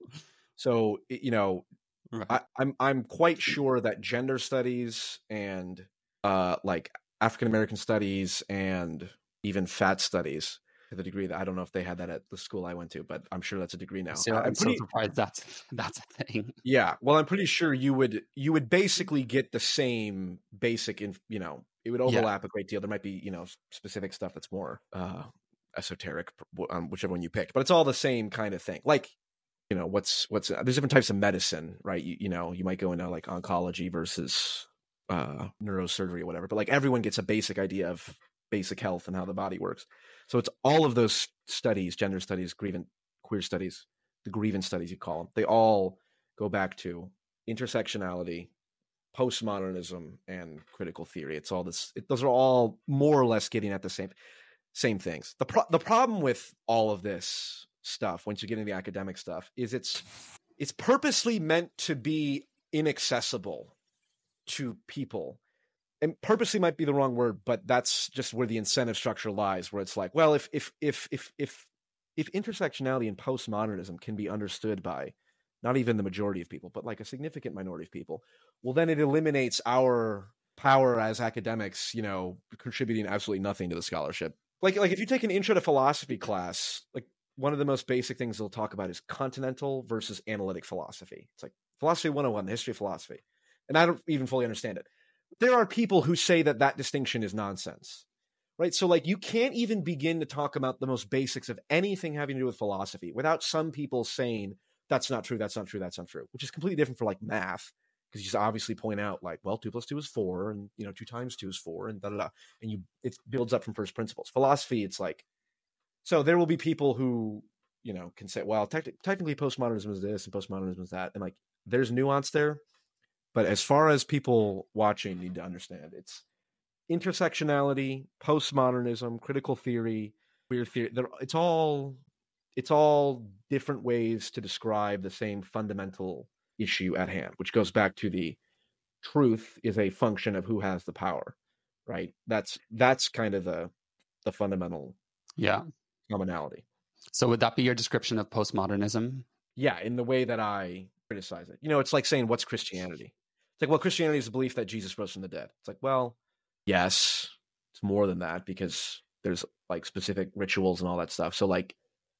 [SPEAKER 1] So you know, right. I, I'm I'm quite sure that gender studies and uh, like African American studies and even fat studies to the degree that I don't know if they had that at the school I went to, but I'm sure that's a degree now.
[SPEAKER 3] So I'm, I'm pretty, so surprised that's that's a thing.
[SPEAKER 1] Yeah, well, I'm pretty sure you would you would basically get the same basic, in, you know, it would overlap yeah. a great deal. There might be you know specific stuff that's more uh, esoteric, um, whichever one you picked, but it's all the same kind of thing. Like you know, what's what's there's different types of medicine, right? You, you know, you might go into like oncology versus uh, neurosurgery or whatever, but like everyone gets a basic idea of basic health and how the body works. So it's all of those studies, gender studies, grievance, queer studies, the grievance studies you call them. They all go back to intersectionality, postmodernism, and critical theory. It's all this. It, those are all more or less getting at the same same things. The pro- the problem with all of this stuff, once you get into the academic stuff, is it's it's purposely meant to be inaccessible to people and purposely might be the wrong word but that's just where the incentive structure lies where it's like well if if if if if if intersectionality and postmodernism can be understood by not even the majority of people but like a significant minority of people well then it eliminates our power as academics you know contributing absolutely nothing to the scholarship like like if you take an intro to philosophy class like one of the most basic things they'll talk about is continental versus analytic philosophy it's like philosophy 101 the history of philosophy and I don't even fully understand it. There are people who say that that distinction is nonsense, right? So, like, you can't even begin to talk about the most basics of anything having to do with philosophy without some people saying that's not true, that's not true, that's not true, which is completely different for like math because you just obviously point out like, well, two plus two is four, and you know, two times two is four, and da da da, and you it builds up from first principles. Philosophy, it's like, so there will be people who you know can say, well, te- technically postmodernism is this and postmodernism is that, and like there's nuance there but as far as people watching need to understand, it's intersectionality, postmodernism, critical theory, queer theory. It's all it's all different ways to describe the same fundamental issue at hand, which goes back to the truth is a function of who has the power, right? That's that's kind of the the fundamental
[SPEAKER 3] yeah
[SPEAKER 1] commonality.
[SPEAKER 3] So would that be your description of postmodernism?
[SPEAKER 1] Yeah, in the way that I criticize it. You know, it's like saying what's Christianity? It's like, well, Christianity is the belief that Jesus rose from the dead. It's like, well, yes, it's more than that because there's like specific rituals and all that stuff. So like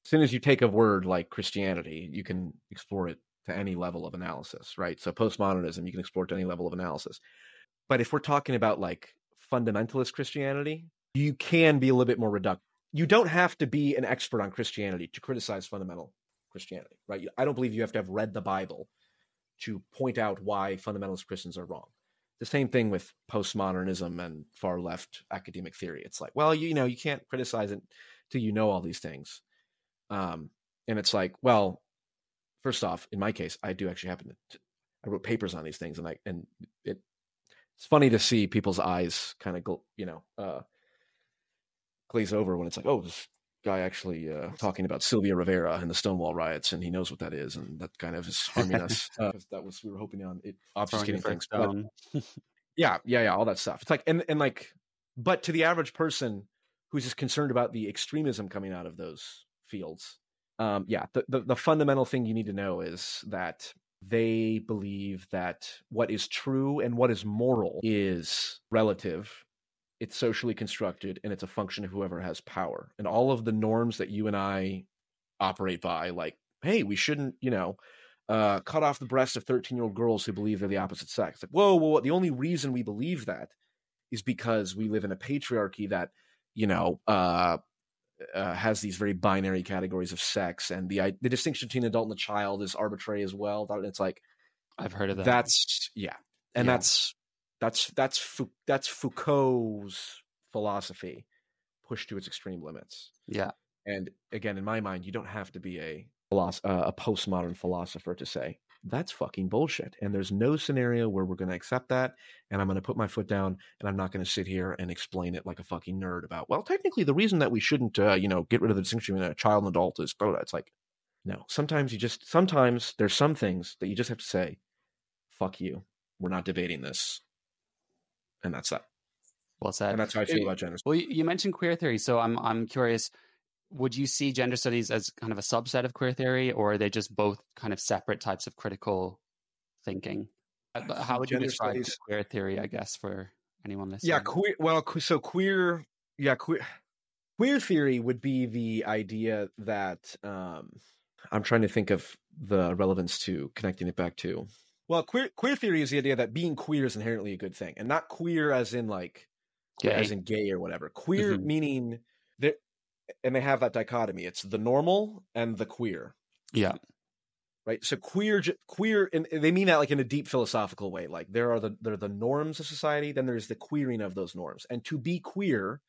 [SPEAKER 1] as soon as you take a word like Christianity, you can explore it to any level of analysis, right? So postmodernism, you can explore to any level of analysis. But if we're talking about like fundamentalist Christianity, you can be a little bit more reductive. You don't have to be an expert on Christianity to criticize fundamental Christianity, right? I don't believe you have to have read the Bible to point out why fundamentalist Christians are wrong. The same thing with postmodernism and far left academic theory. It's like, well, you, you know, you can't criticize it till you know all these things. Um, and it's like, well, first off, in my case, I do actually happen to, I wrote papers on these things, and I and it it's funny to see people's eyes kind of go, you know uh, glaze over when it's like, oh, this guy actually uh, talking about Sylvia Rivera and the Stonewall riots, and he knows what that is, and that kind of is harming us. Uh, that was we were hoping on it obfuscating things. But, yeah, yeah, yeah, all that stuff. It's like and and like, but to the average person who's just concerned about the extremism coming out of those fields, um, yeah, the, the the fundamental thing you need to know is that they believe that what is true and what is moral is relative it's socially constructed and it's a function of whoever has power. And all of the norms that you and i operate by like hey we shouldn't you know uh, cut off the breasts of 13 year old girls who believe they're the opposite sex. Like whoa whoa, whoa the only reason we believe that is because we live in a patriarchy that you know uh, uh, has these very binary categories of sex, and the the distinction between adult and the child is arbitrary as well. It's like
[SPEAKER 3] I've heard of that.
[SPEAKER 1] That's yeah, and yeah. that's that's that's that's Foucault's philosophy pushed to its extreme limits.
[SPEAKER 3] Yeah,
[SPEAKER 1] and again, in my mind, you don't have to be a philosoph- uh, a postmodern philosopher to say that's fucking bullshit. And there's no scenario where we're going to accept that. And I'm going to put my foot down and I'm not going to sit here and explain it like a fucking nerd about, well, technically the reason that we shouldn't, uh, you know, get rid of the distinction between a child and adult is, blah, blah. it's like, no, sometimes you just, sometimes there's some things that you just have to say, fuck you. We're not debating this. And that's that.
[SPEAKER 3] Well said.
[SPEAKER 1] And that's how I feel about gender.
[SPEAKER 3] Well, you mentioned queer theory. So I'm, I'm curious, would you see gender studies as kind of a subset of queer theory, or are they just both kind of separate types of critical thinking? Uh, how would you describe studies, queer theory? I guess for anyone listening.
[SPEAKER 1] Yeah, queer. Well, so queer. Yeah, queer. Queer theory would be the idea that um, I'm trying to think of the relevance to connecting it back to. Well, queer queer theory is the idea that being queer is inherently a good thing, and not queer as in like gay. as in gay or whatever. Queer mm-hmm. meaning that and they have that dichotomy. It's the normal and the queer.
[SPEAKER 3] Yeah.
[SPEAKER 1] Right. So queer, queer, and they mean that like in a deep philosophical way. Like there are the there are the norms of society, then there's the queering of those norms, and to be queer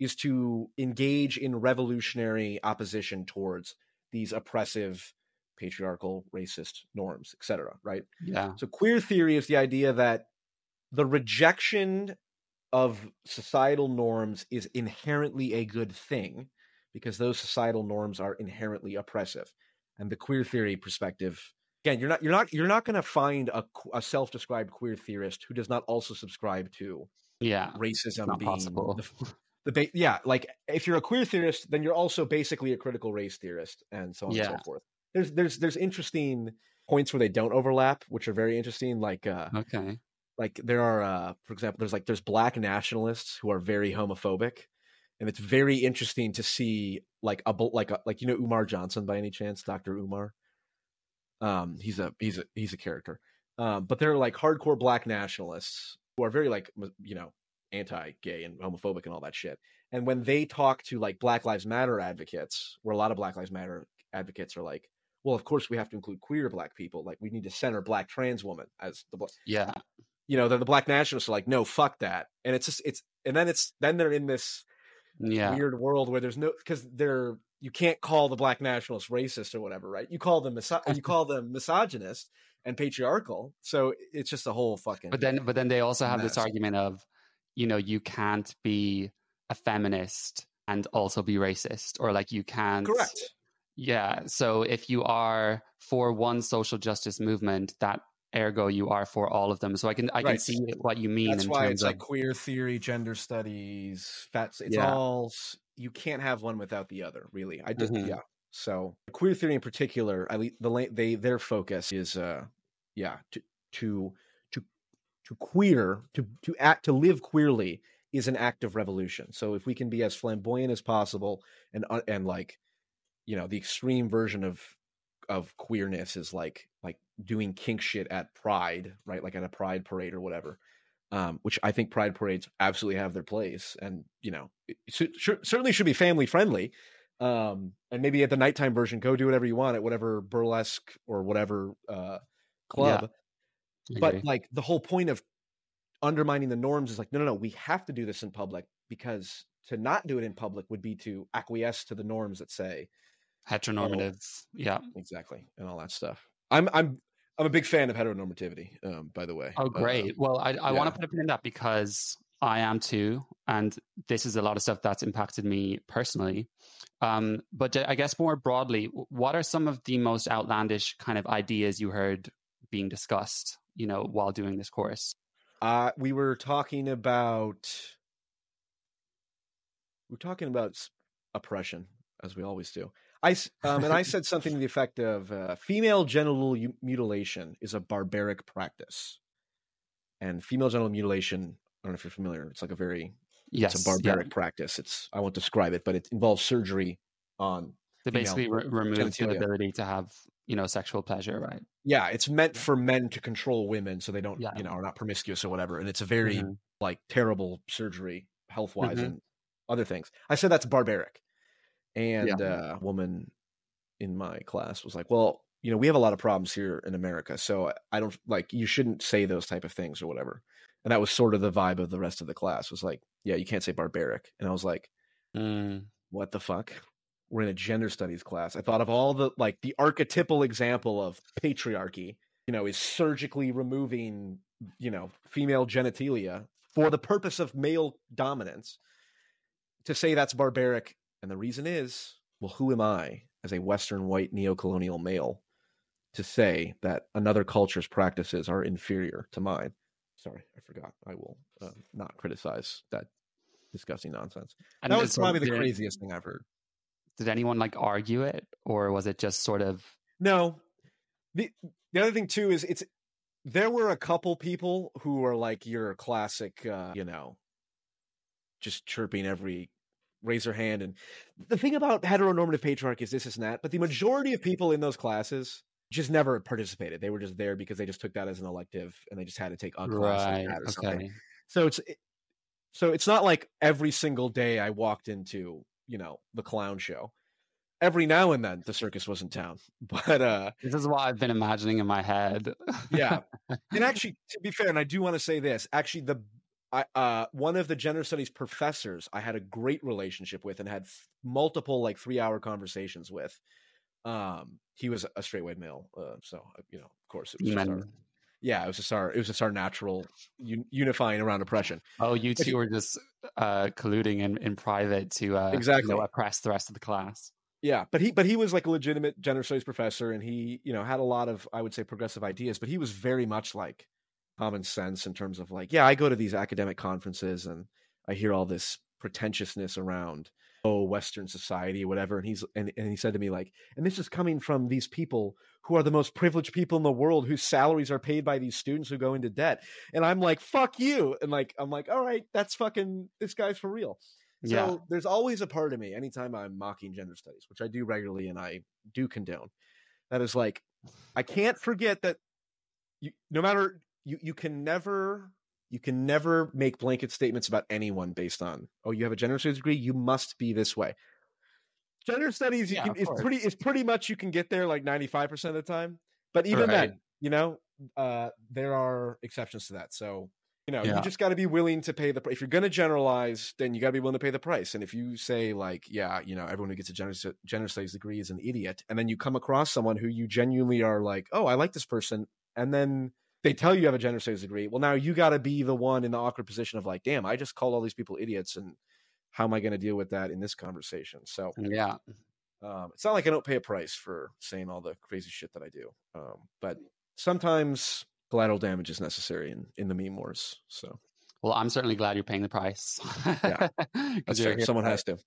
[SPEAKER 1] is to engage in revolutionary opposition towards these oppressive, patriarchal, racist norms, etc. Right.
[SPEAKER 3] Yeah.
[SPEAKER 1] So queer theory is the idea that the rejection of societal norms is inherently a good thing because those societal norms are inherently oppressive. And the queer theory perspective, again, you're not you're not you're not going to find a, a self-described queer theorist who does not also subscribe to
[SPEAKER 3] yeah
[SPEAKER 1] racism being
[SPEAKER 3] possible.
[SPEAKER 1] the, the ba- yeah like if you're a queer theorist then you're also basically a critical race theorist and so on yeah. and so forth there's there's there's interesting points where they don't overlap which are very interesting like uh
[SPEAKER 3] okay
[SPEAKER 1] like there are uh for example there's like there's black nationalists who are very homophobic and it's very interesting to see like a like a, like you know Umar Johnson by any chance, Doctor Umar. Um, he's a he's a he's a character, um, but they're like hardcore black nationalists who are very like you know anti-gay and homophobic and all that shit. And when they talk to like Black Lives Matter advocates, where a lot of Black Lives Matter advocates are like, well, of course we have to include queer black people. Like we need to center black trans woman as the black.
[SPEAKER 3] yeah.
[SPEAKER 1] You know, the, the black nationalists are like, no, fuck that. And it's just it's and then it's then they're in this
[SPEAKER 3] yeah.
[SPEAKER 1] weird world where there's no because they're you can't call the black nationalists racist or whatever, right? You call them miso- you call them misogynist and patriarchal. So it's just a whole fucking.
[SPEAKER 3] But then, but then they also have mess. this argument of, you know, you can't be a feminist and also be racist, or like you can't.
[SPEAKER 1] Correct.
[SPEAKER 3] Yeah. So if you are for one social justice movement, that ergo you are for all of them so i can i can see what you mean
[SPEAKER 1] that's why it's of... like queer theory gender studies fats it's yeah. all you can't have one without the other really i just mm-hmm. yeah so queer theory in particular i the they their focus is uh yeah to to to to queer to to act to live queerly is an act of revolution. So if we can be as flamboyant as possible and uh, and like you know, the extreme version of of queerness is like like doing kink shit at Pride, right? Like at a Pride parade or whatever. Um, which I think Pride parades absolutely have their place, and you know, should, should, certainly should be family friendly. Um, and maybe at the nighttime version, go do whatever you want at whatever burlesque or whatever uh, club. Yeah, but like the whole point of undermining the norms is like, no, no, no, we have to do this in public because to not do it in public would be to acquiesce to the norms that say
[SPEAKER 3] heteronormative. Oh, yeah,
[SPEAKER 1] exactly, and all that stuff. I'm I'm I'm a big fan of heteronormativity. Um, by the way.
[SPEAKER 3] Oh, great. Uh, well, I I yeah. want to put a pin in that because I am too, and this is a lot of stuff that's impacted me personally. Um, but I guess more broadly, what are some of the most outlandish kind of ideas you heard being discussed? You know, while doing this course.
[SPEAKER 1] Uh, we were talking about we are talking about oppression, as we always do. I um, and I said something to the effect of uh, female genital mutilation is a barbaric practice, and female genital mutilation. I don't know if you're familiar. It's like a very yes, it's a barbaric yeah. practice. It's I won't describe it, but it involves surgery on.
[SPEAKER 3] To basically re- remove the ability to have you know sexual pleasure, right?
[SPEAKER 1] Yeah, it's meant for men to control women so they don't yeah. you know are not promiscuous or whatever, and it's a very mm-hmm. like terrible surgery health wise mm-hmm. and other things. I said that's barbaric and yeah. uh, a woman in my class was like, "Well, you know, we have a lot of problems here in America, so I don't like you shouldn't say those type of things or whatever." And that was sort of the vibe of the rest of the class was like, "Yeah, you can't say barbaric." And I was like, mm. "What the fuck?" We're in a gender studies class. I thought of all the like the archetypal example of patriarchy, you know, is surgically removing, you know, female genitalia for the purpose of male dominance. To say that's barbaric and the reason is, well, who am I as a Western white neo-colonial male to say that another culture's practices are inferior to mine? Sorry, I forgot. I will uh, not criticize that disgusting nonsense. And that was probably the craziest thing I've heard.
[SPEAKER 3] Did anyone like argue it, or was it just sort of?
[SPEAKER 1] No. the The other thing too is it's there were a couple people who are like your classic, uh, you know, just chirping every raise their hand. And the thing about heteronormative patriarchy is this is that, but the majority of people in those classes just never participated. They were just there because they just took that as an elective and they just had to take a class right. or okay. something. So it's so it's not like every single day I walked into you know the clown show. Every now and then the circus was in town, but uh
[SPEAKER 3] this is what I've been imagining in my head.
[SPEAKER 1] yeah, and actually, to be fair, and I do want to say this: actually, the I, uh, one of the gender studies professors I had a great relationship with and had f- multiple like three hour conversations with. Um, he was a straight white male, uh, so uh, you know, of course, it was our, yeah, it was just our it was just our natural un- unifying around oppression.
[SPEAKER 3] Oh, you two were just uh, colluding in, in private to uh,
[SPEAKER 1] exactly
[SPEAKER 3] you know, oppress the rest of the class.
[SPEAKER 1] Yeah, but he but he was like a legitimate gender studies professor, and he you know had a lot of I would say progressive ideas, but he was very much like common sense in terms of like, yeah, I go to these academic conferences and I hear all this pretentiousness around oh western society whatever and he's and, and he said to me like and this is coming from these people who are the most privileged people in the world whose salaries are paid by these students who go into debt. And i'm like fuck you! And like i'm like all right that's fucking this guy's for real. So yeah. there's always a part of me anytime i'm mocking gender studies which i do regularly and i do condone that is like i can't forget that you, no matter you you can never you can never make blanket statements about anyone based on oh you have a gender studies degree you must be this way gender studies yeah, can, is pretty is pretty much you can get there like 95% of the time but even right. then you know uh, there are exceptions to that so you know yeah. you just got to be willing to pay the if you're going to generalize then you got to be willing to pay the price and if you say like yeah you know everyone who gets a gender, gender studies degree is an idiot and then you come across someone who you genuinely are like oh i like this person and then they tell you you have a gender studies degree. Well, now you got to be the one in the awkward position of like, damn, I just called all these people idiots, and how am I going to deal with that in this conversation? So
[SPEAKER 3] yeah,
[SPEAKER 1] um, it's not like I don't pay a price for saying all the crazy shit that I do, um, but sometimes collateral damage is necessary in in the meme wars. So,
[SPEAKER 3] well, I'm certainly glad you're paying the price.
[SPEAKER 1] yeah, that's fair. Someone has to.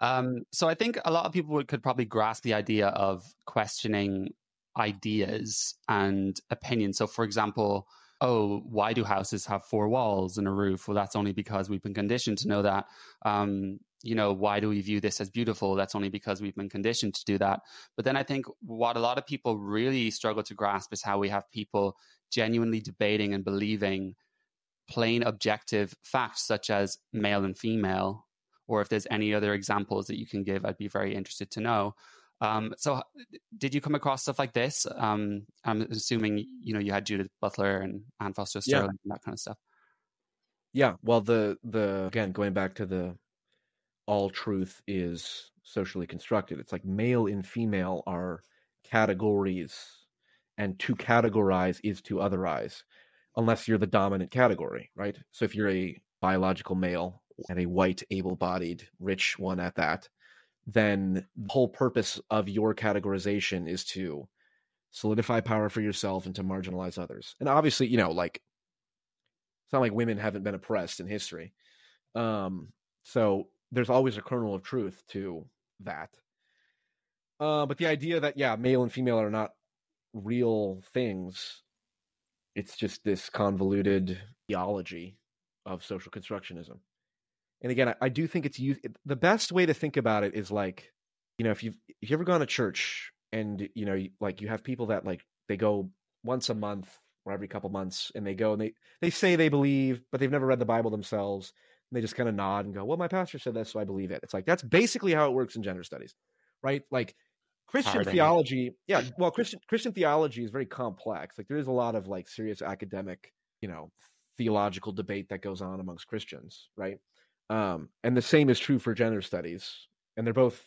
[SPEAKER 3] Um, so I think a lot of people would, could probably grasp the idea of questioning ideas and opinions. So, for example, oh, why do houses have four walls and a roof? Well, that's only because we've been conditioned to know that. Um, you know, why do we view this as beautiful? That's only because we've been conditioned to do that. But then I think what a lot of people really struggle to grasp is how we have people genuinely debating and believing plain objective facts such as male and female, or if there's any other examples that you can give, I'd be very interested to know. Um, so, did you come across stuff like this? Um, I'm assuming you know you had Judith Butler and Anne Fausto-Sterling yeah. and that kind of stuff.
[SPEAKER 1] Yeah, well, the the again going back to the all truth is socially constructed. It's like male and female are categories, and to categorize is to otherize, unless you're the dominant category, right? So if you're a biological male and a white, able-bodied, rich one at that, then the whole purpose of your categorization is to solidify power for yourself and to marginalize others. And obviously, you know, like it's not like women haven't been oppressed in history. Um, so there's always a kernel of truth to that. Uh, but the idea that yeah, male and female are not real things, it's just this convoluted theology of social constructionism and again, I, I do think it's. The best way to think about it is like, you know, if you've if you ever gone to church and you know, like you have people that like they go once a month or every couple months, and they go and they they say they believe, but they've never read the Bible themselves, and they just kind of nod and go, "Well, my pastor said this, so I believe it." It's like that's basically how it works in gender studies, right? Like Christian theology, yeah. Well, Christian Christian theology is very complex. Like there is a lot of like serious academic, you know, theological debate that goes on amongst Christians, right? Um, and the same is true for gender studies, and they're both,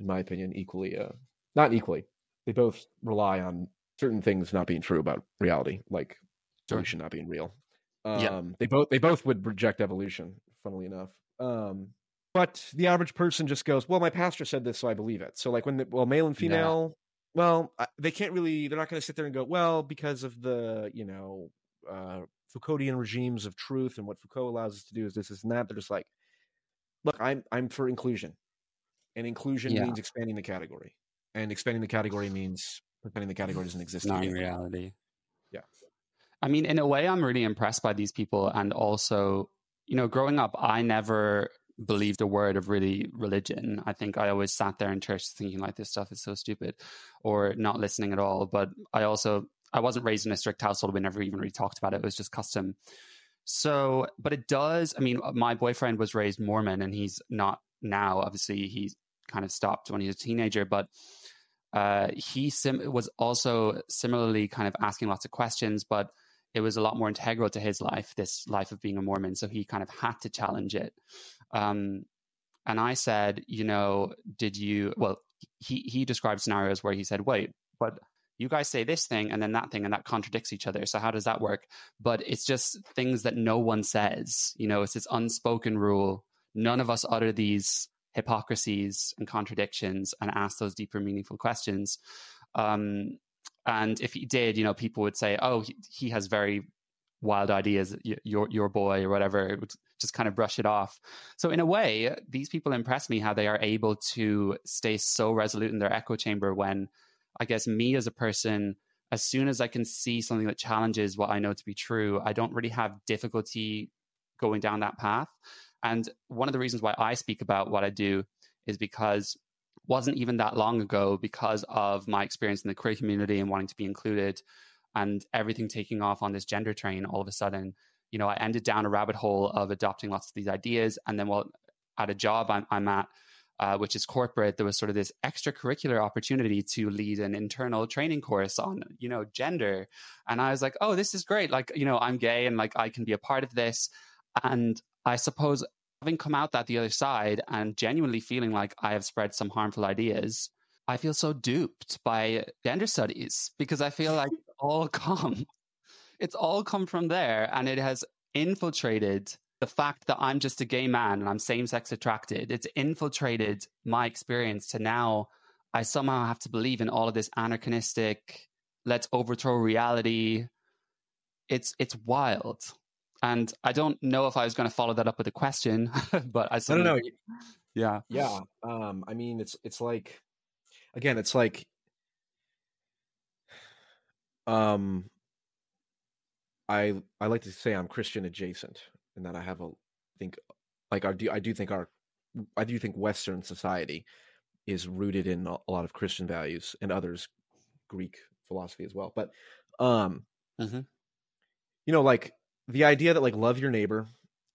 [SPEAKER 1] in my opinion, equally uh, not equally. They both rely on certain things not being true about reality, like sure. evolution not being real. Um, yeah. they both they both would reject evolution. Funnily enough, um, but the average person just goes, "Well, my pastor said this, so I believe it." So, like when the, well, male and female, yeah. well, they can't really. They're not going to sit there and go, "Well, because of the you know." Uh, Foucauldian regimes of truth and what Foucault allows us to do is this, this, and that. They're just like, look, I'm I'm for inclusion, and inclusion yeah. means expanding the category, and expanding the category means pretending the category doesn't exist.
[SPEAKER 3] Not in reality.
[SPEAKER 1] Yeah.
[SPEAKER 3] I mean, in a way, I'm really impressed by these people, and also, you know, growing up, I never believed a word of really religion. I think I always sat there in church thinking like this stuff is so stupid, or not listening at all. But I also I wasn't raised in a strict household. We never even really talked about it. It was just custom. So, but it does. I mean, my boyfriend was raised Mormon, and he's not now. Obviously, he's kind of stopped when he was a teenager, but uh, he sim- was also similarly kind of asking lots of questions, but it was a lot more integral to his life, this life of being a Mormon. So he kind of had to challenge it. Um, and I said, you know, did you? Well, he he described scenarios where he said, wait, but you guys say this thing and then that thing and that contradicts each other. So how does that work? But it's just things that no one says you know it's this unspoken rule. None of us utter these hypocrisies and contradictions and ask those deeper meaningful questions. Um, and if he did you know people would say oh he, he has very wild ideas. Your your boy or whatever. It would just kind of brush it off. So in a way these people impress me how they are able to stay so resolute in their echo chamber when I guess me as a person, as soon as I can see something that challenges what I know to be true, I don't really have difficulty going down that path. And one of the reasons why I speak about what I do is because wasn't even that long ago because of my experience in the queer community and wanting to be included and everything taking off on this gender train all of a sudden you know i ended down a rabbit hole of adopting lots of these ideas and then well at a job i'm, I'm at uh, which is corporate, there was sort of this extracurricular opportunity to lead an internal training course on, you know, gender. And I was like, oh, this is great. Like, you know, I'm gay and like I can be a part of this. And I suppose having come out that the other side and genuinely feeling like I have spread some harmful ideas, I feel so duped by gender studies because I feel like it's all come, it's all come from there and it has infiltrated the fact that I'm just a gay man and I'm same sex attracted, it's infiltrated my experience to now I somehow have to believe in all of this anachronistic, let's overthrow reality. It's it's wild. And I don't know if I was going to follow that up with a question, but I
[SPEAKER 1] don't know.
[SPEAKER 3] Yeah.
[SPEAKER 1] Yeah. Um, I mean, it's it's like again, it's like um I I like to say I'm Christian adjacent, and that I have a think like I do I do think our I do think Western society is rooted in a lot of Christian values and others Greek philosophy as well. But um,
[SPEAKER 3] mm-hmm.
[SPEAKER 1] you know, like the idea that like love your neighbor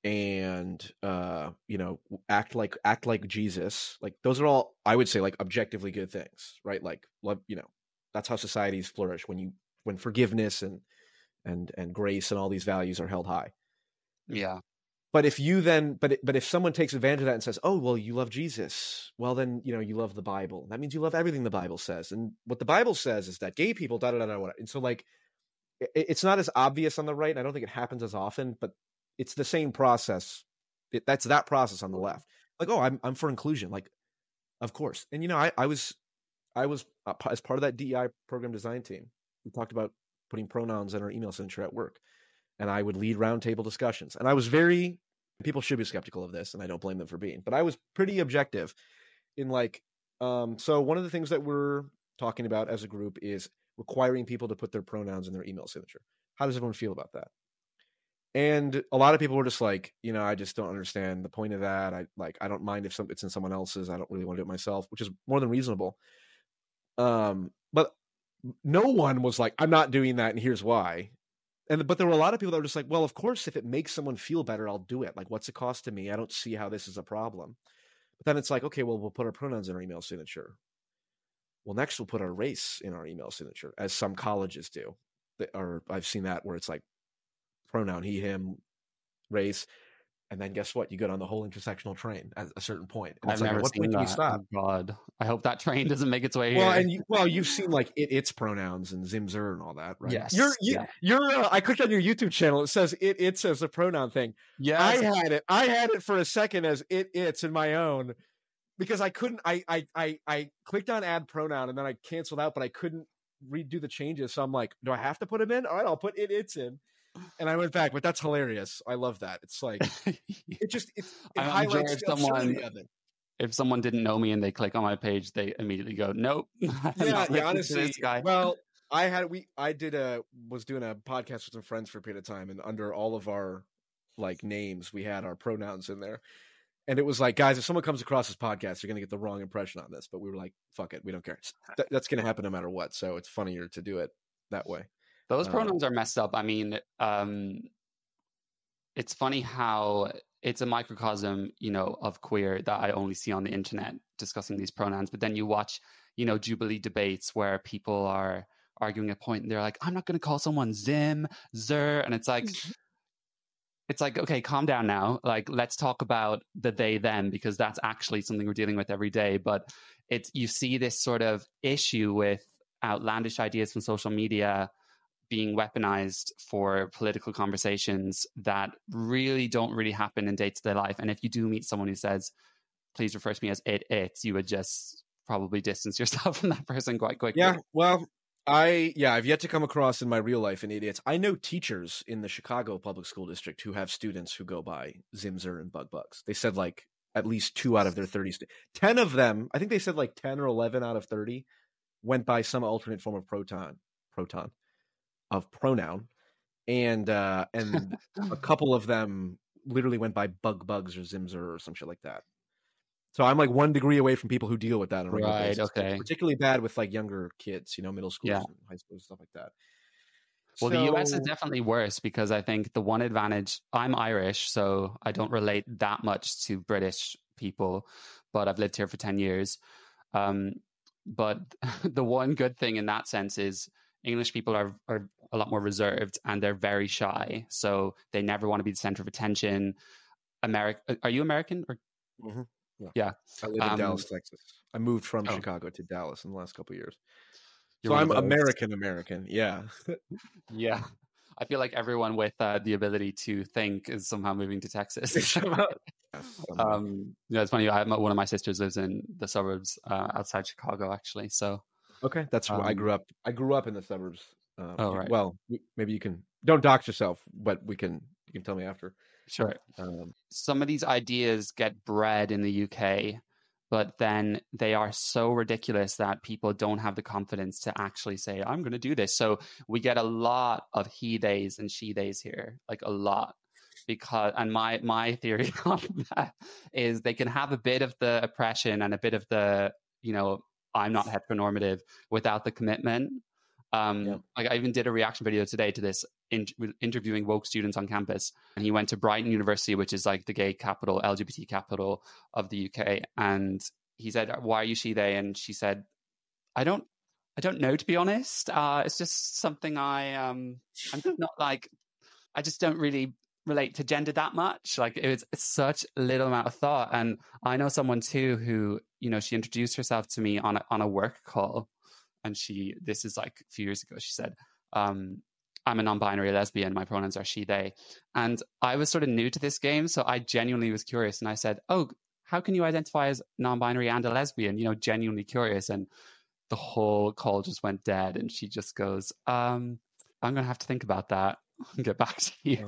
[SPEAKER 1] and uh you know act like act like jesus like those are all i would say like objectively good things right like love you know that's how societies flourish when you when forgiveness and and and grace and all these values are held high
[SPEAKER 3] yeah.
[SPEAKER 1] But if you then but but if someone takes advantage of that and says oh well you love jesus. Well then you know you love the bible. That means you love everything the bible says. And what the bible says is that gay people da da da da and so like it, it's not as obvious on the right and i don't think it happens as often but it's the same process. It, that's that process on the left. Like oh i'm i'm for inclusion. Like of course. And you know i i was i was as part of that dei program design team we talked about putting pronouns in our email signature at work and I would lead roundtable discussions. And I was very people should be skeptical of this, and I don't blame them for being, but I was pretty objective in like um so one of the things that we're talking about as a group is requiring people to put their pronouns in their email signature. How does everyone feel about that? And a lot of people were just like, you know, I just don't understand the point of that. I like I don't mind if some, it's in someone else's. I don't really want to do it myself, which is more than reasonable. Um, but no one was like, I'm not doing that, and here's why and but there were a lot of people that were just like, well, of course, if it makes someone feel better, I'll do it. Like, what's it cost to me? I don't see how this is a problem. But then it's like, okay, well, we'll put our pronouns in our email signature. Well, next we'll put our race in our email signature, as some colleges do. Or I've seen that where it's like pronoun he, him, race, and then guess what? You get on the whole intersectional train at a certain point.
[SPEAKER 3] And I've never like, seen that. Stop? Oh, God, I hope that train doesn't make its way
[SPEAKER 1] well,
[SPEAKER 3] here.
[SPEAKER 1] and you, well, you've seen like it, its pronouns and Zimzer and all that, right?
[SPEAKER 3] Yes.
[SPEAKER 1] You're, you, yeah. you're. Uh, I clicked on your YouTube channel. It says it. It says the pronoun thing.
[SPEAKER 3] Yeah,
[SPEAKER 1] I had it. I had it for a second as it. It's in my own because I couldn't. I I I I clicked on add pronoun and then I canceled out, but I couldn't redo the changes. So I'm like, do I have to put them in? All right, I'll put it. It's in and I went back, but that's hilarious. I love that. It's like it just it, it highlights
[SPEAKER 3] if someone if someone didn't know me and they click on my page, they immediately go, "Nope."
[SPEAKER 1] yeah, yeah. Honestly, well, I had we I did a was doing a podcast with some friends for a period of time, and under all of our like names, we had our pronouns in there. And it was like, guys, if someone comes across this podcast, you're going to get the wrong impression on this. But we were like, fuck it, we don't care. that's going to happen no matter what. So it's funnier to do it that way.
[SPEAKER 3] Those uh, pronouns are messed up. I mean, um, it's funny how it's a microcosm, you know, of queer that I only see on the internet discussing these pronouns. But then you watch, you know, Jubilee debates where people are arguing a point and they're like, I'm not going to call someone Zim, Zer. And it's like, it's like, okay, calm down now. Like, let's talk about the they, them, because that's actually something we're dealing with every day. But it's, you see this sort of issue with outlandish ideas from social media being weaponized for political conversations that really don't really happen in day to day life. And if you do meet someone who says, please refer to me as it, it's, you would just probably distance yourself from that person quite quickly.
[SPEAKER 1] Yeah. Well, I, yeah, I've yet to come across in my real life an idiots. I know teachers in the Chicago public school district who have students who go by Zimzer and Bug Bugs. They said like at least two out of their 30, st- 10 of them, I think they said like 10 or 11 out of 30 went by some alternate form of proton, proton of pronoun, and uh, and a couple of them literally went by bug bugs or zimzer or some shit like that. So I'm like one degree away from people who deal with that on a regular
[SPEAKER 3] right,
[SPEAKER 1] basis.
[SPEAKER 3] Okay.
[SPEAKER 1] It's particularly bad with like younger kids, you know, middle school, yeah. high school, stuff like that.
[SPEAKER 3] Well, so... the US is definitely worse because I think the one advantage I'm Irish, so I don't relate that much to British people, but I've lived here for 10 years. Um, but the one good thing in that sense is English people are, are a lot more reserved and they're very shy. So they never want to be the center of attention. America, are you American or?
[SPEAKER 1] Mm-hmm. Yeah.
[SPEAKER 3] yeah.
[SPEAKER 1] I live in um, Dallas, Texas. I moved from oh. Chicago to Dallas in the last couple years. So I'm American American. Yeah.
[SPEAKER 3] yeah. I feel like everyone with uh, the ability to think is somehow moving to Texas. um, yeah, it's funny. I have one of my sisters lives in the suburbs uh, outside Chicago, actually. So
[SPEAKER 1] Okay, that's where um, I grew up. I grew up in the suburbs.
[SPEAKER 3] Uh, oh right.
[SPEAKER 1] Well, maybe you can don't dox yourself, but we can you can tell me after.
[SPEAKER 3] Sure. Um, Some of these ideas get bred in the UK but then they are so ridiculous that people don't have the confidence to actually say, I'm going to do this. So we get a lot of he days and she days here, like a lot. Because, and my, my theory on that is they can have a bit of the oppression and a bit of the, you know, I'm not heteronormative without the commitment. Um, yeah. Like I even did a reaction video today to this in, interviewing woke students on campus, and he went to Brighton University, which is like the gay capital, LGBT capital of the UK, and he said, "Why are you she they?" And she said, "I don't, I don't know to be honest. Uh, it's just something I um, I'm not like, I just don't really relate to gender that much. Like it was such little amount of thought. And I know someone too who, you know, she introduced herself to me on a, on a work call, and she this is like a few years ago. She said, um, I'm a non-binary lesbian. My pronouns are she, they. And I was sort of new to this game, so I genuinely was curious. And I said, "Oh, how can you identify as non-binary and a lesbian?" You know, genuinely curious. And the whole call just went dead. And she just goes, um, "I'm gonna have to think about that get back to you."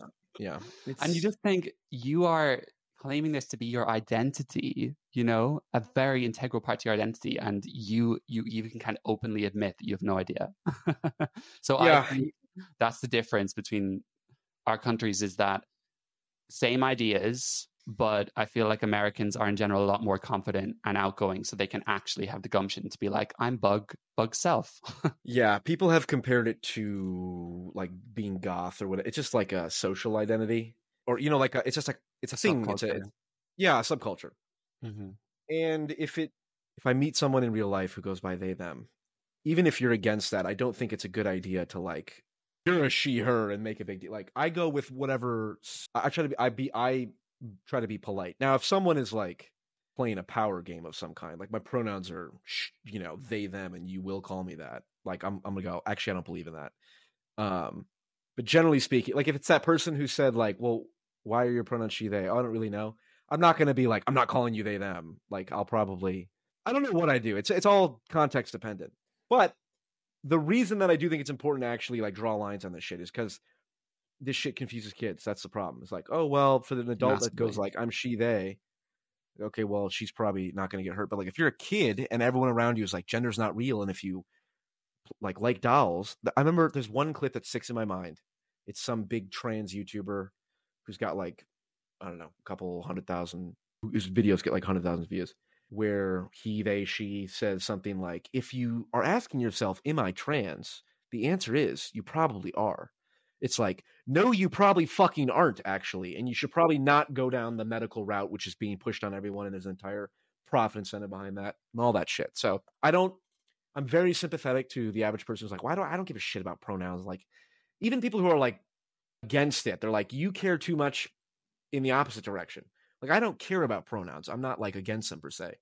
[SPEAKER 3] Oh!
[SPEAKER 1] Yeah,
[SPEAKER 3] it's... and you just think you are claiming this to be your identity you know a very integral part to your identity and you you even kind of openly admit that you have no idea so yeah. i think that's the difference between our countries is that same ideas but i feel like americans are in general a lot more confident and outgoing so they can actually have the gumption to be like i'm bug bug self.
[SPEAKER 1] Yeah people have compared it to like being goth or what it's just like a social identity or you know like a, it's just like it's a thing. It's a yeah a subculture. Mm-hmm. and if it if i meet someone in real life who goes by they them even if you're against that i don't think it's a good idea to like you're a she her and make a big deal. Like i go with whatever i try to be i be i try to be polite now if someone is like playing a power game of some kind like my pronouns are you know they them and you will call me that like i'm, I'm gonna go actually i don't believe in that um but generally speaking, like if it's that person who said like, "Well, why are your pronouns she they?" Oh, I don't really know. I'm not to be like, I'm not calling you they them. Like I'll probably I don't know what I do. It's it's all context dependent. But the reason that I do think it's important to actually like draw lines on this shit is because this shit confuses kids. That's the problem. It's like, oh well, for an adult Massively. that goes like, I'm she they. Okay, well, she's probably not going to get hurt. But like, if you're a kid and everyone around you is like, gender's not real, and if you like like dolls. I remember there's one clip that sticks in my mind. It's some big trans YouTuber who's got like I don't know a couple hundred thousand. His videos get like hundred thousand views. Where he, they, she says something like, "If you are asking yourself, am I trans? The answer is you probably are." It's like, no, you probably fucking aren't actually, and you should probably not go down the medical route, which is being pushed on everyone, and there's an entire profit incentive behind that and all that shit. So I don't I'm very sympathetic to the average person who's like, why do I, I don't give a shit about pronouns? Like, even people who are like against it, they're like, you care too much in the opposite direction. Like, I don't care about pronouns. I'm not like against them per se.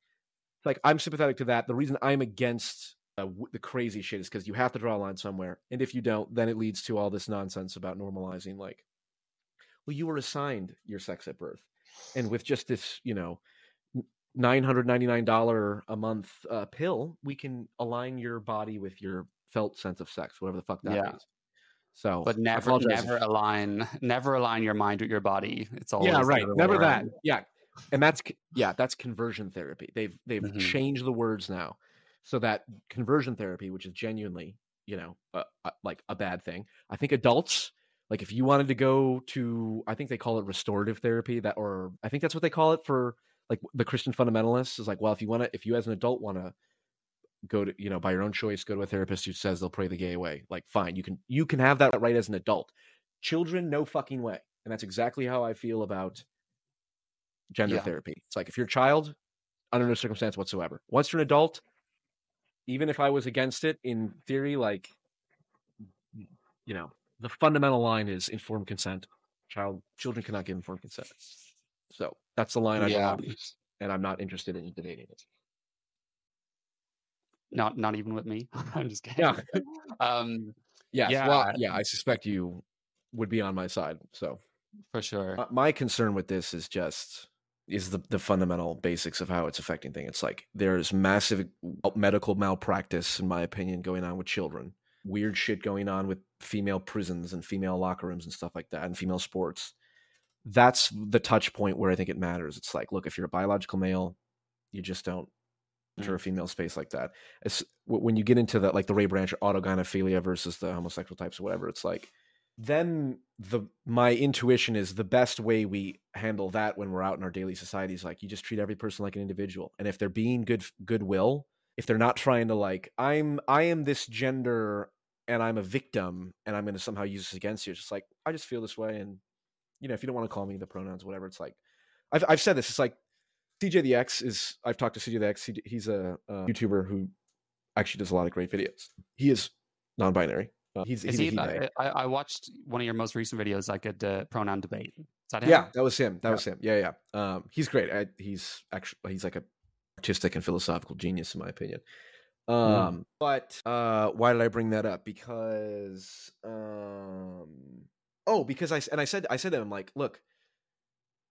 [SPEAKER 1] Like, I'm sympathetic to that. The reason I'm against uh, the crazy shit is because you have to draw a line somewhere, and if you don't, then it leads to all this nonsense about normalizing. Like, well, you were assigned your sex at birth, and with just this, you know, $999 a month uh, pill, we can align your body with your felt sense of sex, whatever the fuck that yeah. means. So,
[SPEAKER 3] but never, never align, never align your mind with your body. It's all
[SPEAKER 1] yeah, right. Never that. Yeah, and that's yeah, that's conversion therapy. They've they've mm-hmm. changed the words now, so that conversion therapy, which is genuinely you know uh, uh, like a bad thing. I think adults like if you wanted to go to, I think they call it restorative therapy. That or I think that's what they call it for like the Christian fundamentalists is like, well, if you want to, if you as an adult want to go to, you know, by your own choice, go to a therapist who says they'll pray the gay away, like, fine, you can, you can have that right as an adult. Children, no fucking way. And that's exactly how I feel about gender yeah. therapy. It's like if you're a child, under no circumstance whatsoever. Once you're an adult, even if I was against it in theory, like, you know, the fundamental line is informed consent. Child, children cannot give informed consent. So that's the line I yeah. draw, and I'm not interested in debating it.
[SPEAKER 3] Not not even with me. I'm just kidding.
[SPEAKER 1] Yeah. um, yes. Yeah. Well, yeah. I suspect you would be on my side. So
[SPEAKER 3] for sure.
[SPEAKER 1] Uh, my concern with this is just is the the fundamental basics of how it's affecting things. It's like there's massive medical malpractice, in my opinion, going on with children. Weird shit going on with female prisons and female locker rooms and stuff like that, and female sports that's the touch point where I think it matters. It's like, look, if you're a biological male, you just don't mm. enter a female space like that. It's, when you get into that, like the Ray Blanchard autogynephilia versus the homosexual types or whatever, it's like then the my intuition is the best way we handle that when we're out in our daily society is like you just treat every person like an individual, and if they're being good goodwill, if they're not trying to like I'm I am this gender and I'm a victim and I'm going to somehow use this against you, it's just like I just feel this way, and you know if you don't want to call me the pronouns, whatever, it's like I've I've said this, it's like CJ the X is I've talked to CJ the X. he's a, a, YouTuber who actually does a lot of great videos. He is non-binary. Uh, he's, he's
[SPEAKER 3] he, I, I, watched one of your most recent videos, like a de- pronoun debate. Is
[SPEAKER 1] that him? Yeah, that was him. That yeah. was him. Yeah, yeah. Um, he's great. I, he's actually he's like a artistic and philosophical genius, in my opinion. Mm. Um, mm. but uh, why did I bring that up? Because um, oh, because I and I said I said to him like, look,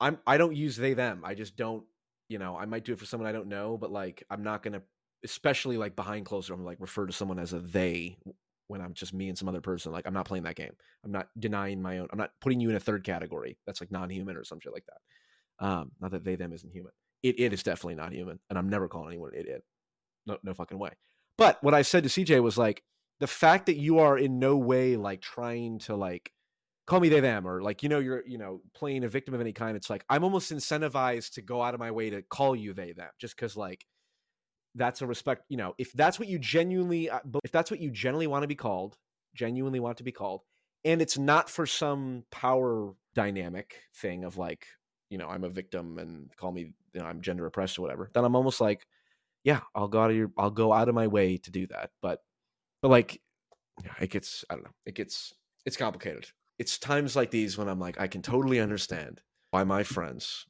[SPEAKER 1] I'm I don't use they them. I just don't you know, I might do it for someone I don't know, but like I'm not gonna, especially like behind closed I'm like refer to someone as a they when I'm just me and some other person. Like I'm not playing that game. I'm not denying my own. I'm not putting you in a third category. That's like non-human or some shit like that. Um, not that they them isn't human. It it is definitely not human, and I'm never calling anyone an idiot. No no fucking way. But what I said to CJ was like the fact that you are in no way like trying to like call me they them or like you know you're you know playing a victim of any kind it's like i'm almost incentivized to go out of my way to call you they them just because like that's a respect you know if that's what you genuinely uh, if that's what you genuinely want to be called genuinely want to be called and it's not for some power dynamic thing of like you know i'm a victim and call me you know i'm gender oppressed or whatever then i'm almost like yeah i'll go out of your i'll go out of my way to do that. But but like it gets i don't know it gets it's complicated. It's times like these when I'm like, I can totally understand why my friends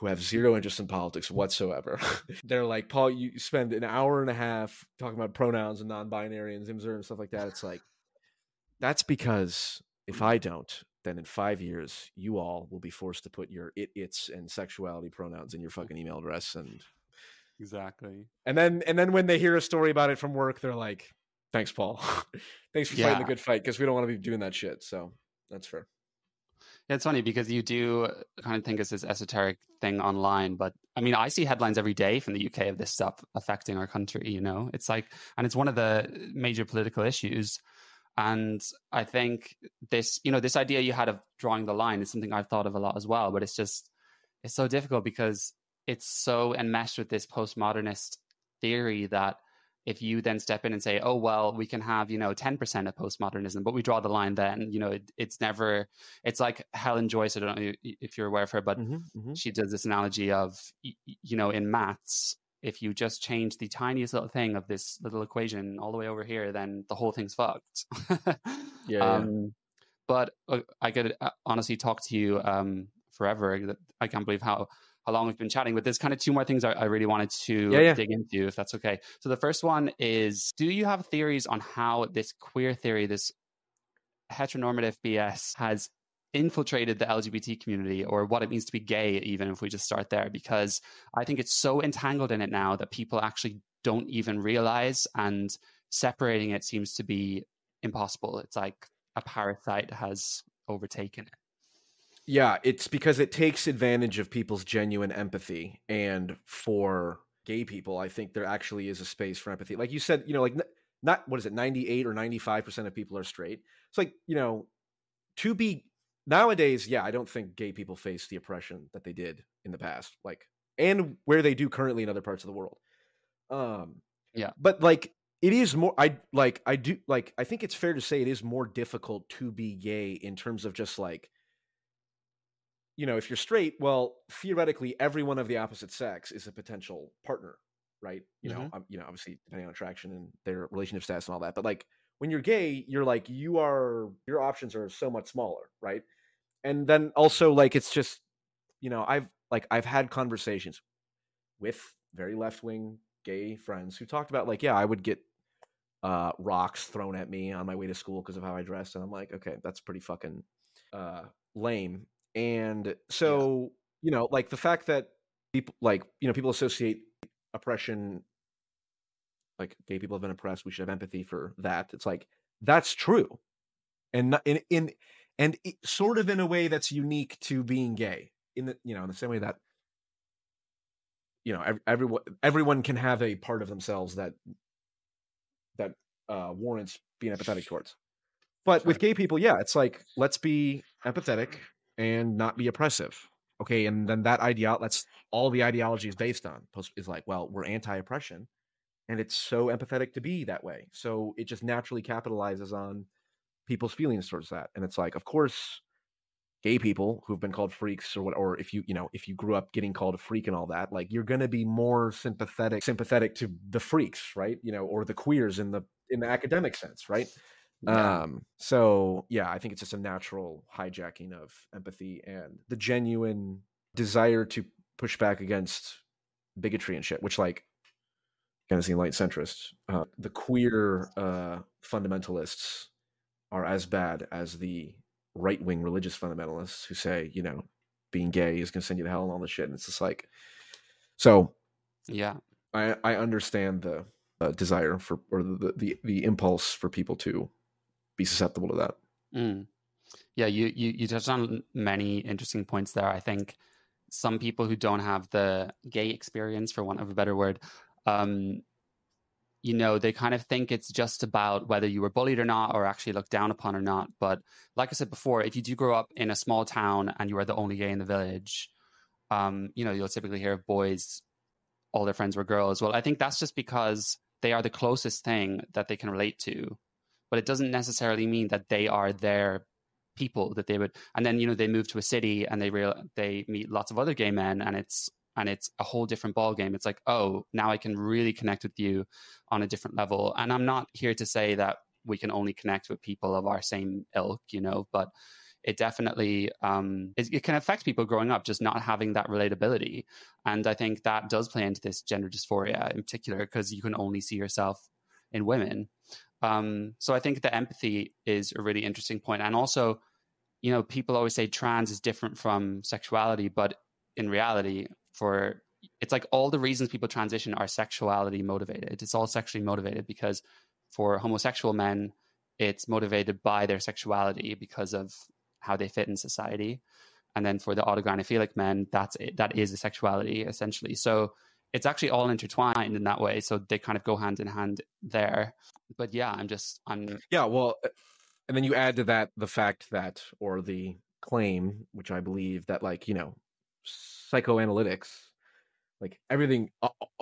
[SPEAKER 1] who have zero interest in politics whatsoever, they're like, Paul, you spend an hour and a half talking about pronouns and non-binary and Zimzer and stuff like that. It's like, that's because if I don't, then in five years, you all will be forced to put your it, its, and sexuality pronouns in your fucking email address. And
[SPEAKER 3] exactly.
[SPEAKER 1] And then, and then when they hear a story about it from work, they're like, thanks, Paul. thanks for yeah. fighting the good fight because we don't want to be doing that shit. So that's fair.
[SPEAKER 3] It's funny because you do kind of think it's this esoteric thing online, but I mean, I see headlines every day from the UK of this stuff affecting our country. You know, it's like, and it's one of the major political issues. And I think this, you know, this idea you had of drawing the line is something I've thought of a lot as well. But it's just, it's so difficult because it's so enmeshed with this postmodernist theory that if you then step in and say, oh, well, we can have, you know, 10% of postmodernism, but we draw the line then, you know, it, it's never, it's like Helen Joyce. I don't know if you're aware of her, but mm-hmm, mm-hmm. she does this analogy of, you know, in maths, if you just change the tiniest little thing of this little equation all the way over here, then the whole thing's fucked.
[SPEAKER 1] yeah, um, yeah.
[SPEAKER 3] But uh, I could uh, honestly talk to you um, forever. I can't believe how how long we've been chatting, but there's kind of two more things I, I really wanted to yeah, yeah. dig into, if that's okay. So the first one is Do you have theories on how this queer theory, this heteronormative BS, has infiltrated the LGBT community or what it means to be gay, even if we just start there? Because I think it's so entangled in it now that people actually don't even realize, and separating it seems to be impossible. It's like a parasite has overtaken it.
[SPEAKER 1] Yeah, it's because it takes advantage of people's genuine empathy. And for gay people, I think there actually is a space for empathy. Like you said, you know, like not what is it, 98 or 95% of people are straight. It's like, you know, to be nowadays, yeah, I don't think gay people face the oppression that they did in the past, like, and where they do currently in other parts of the world. Um,
[SPEAKER 3] yeah,
[SPEAKER 1] but like, it is more, I like, I do like, I think it's fair to say it is more difficult to be gay in terms of just like, you know, if you're straight, well, theoretically, everyone of the opposite sex is a potential partner, right? You mm-hmm. know, um, you know, obviously depending on attraction and their relationship status and all that. But like when you're gay, you're like you are your options are so much smaller, right? And then also like it's just, you know, I've like I've had conversations with very left wing gay friends who talked about like, yeah, I would get uh rocks thrown at me on my way to school because of how I dressed, and I'm like, okay, that's pretty fucking uh lame and so, yeah. you know, like the fact that people like, you know, people associate oppression like gay people have been oppressed, we should have empathy for that. It's like that's true. And not, in in and it, sort of in a way that's unique to being gay in the you know in the same way that you know everyone everyone can have a part of themselves that that uh, warrants being empathetic towards. But with gay people, yeah, it's like let's be empathetic and not be oppressive. Okay, and then that idea that's all the ideology is based on is like, well, we're anti-oppression, and it's so empathetic to be that way. So it just naturally capitalizes on people's feelings towards that, and it's like, of course, gay people who've been called freaks or what or if you you know if you grew up getting called a freak and all that like you're going to be more sympathetic sympathetic to the freaks right you know or the queers in the in the academic sense right yeah. um so yeah i think it's just a natural hijacking of empathy and the genuine desire to push back against bigotry and shit which like kind of seem light centrist uh, the queer uh fundamentalists are as bad as the right wing religious fundamentalists who say, you know, being gay is going to send you to hell and all this shit. And it's just like, so
[SPEAKER 3] yeah,
[SPEAKER 1] I I understand the uh, desire for or the, the the impulse for people to be susceptible to that.
[SPEAKER 3] Mm. Yeah, you, you you touched on many interesting points there. I think some people who don't have the gay experience, for want of a better word, um, you know, they kind of think it's just about whether you were bullied or not, or actually looked down upon or not. But like I said before, if you do grow up in a small town and you are the only gay in the village, um, you know, you'll typically hear of boys, all their friends were girls. Well, I think that's just because they are the closest thing that they can relate to. But it doesn't necessarily mean that they are their people that they would. And then you know they move to a city and they real they meet lots of other gay men, and it's and it's a whole different ball game. It's like, oh, now I can really connect with you on a different level. And I'm not here to say that we can only connect with people of our same ilk, you know, but it definitely um, it, it, can affect people growing up just not having that relatability. And I think that does play into this gender dysphoria in particular because you can only see yourself in women. Um, so I think the empathy is a really interesting point. And also, you know, people always say trans is different from sexuality, but in reality, for it's like all the reasons people transition are sexuality motivated. It's all sexually motivated because for homosexual men, it's motivated by their sexuality because of how they fit in society. And then for the autogynephilic men, that's it, that is a sexuality essentially. So it's actually all intertwined in that way. So they kind of go hand in hand there. But yeah, I'm just I'm
[SPEAKER 1] yeah. Well, uh, and then you add to that the fact that or the claim, which I believe that like you know psychoanalytics like everything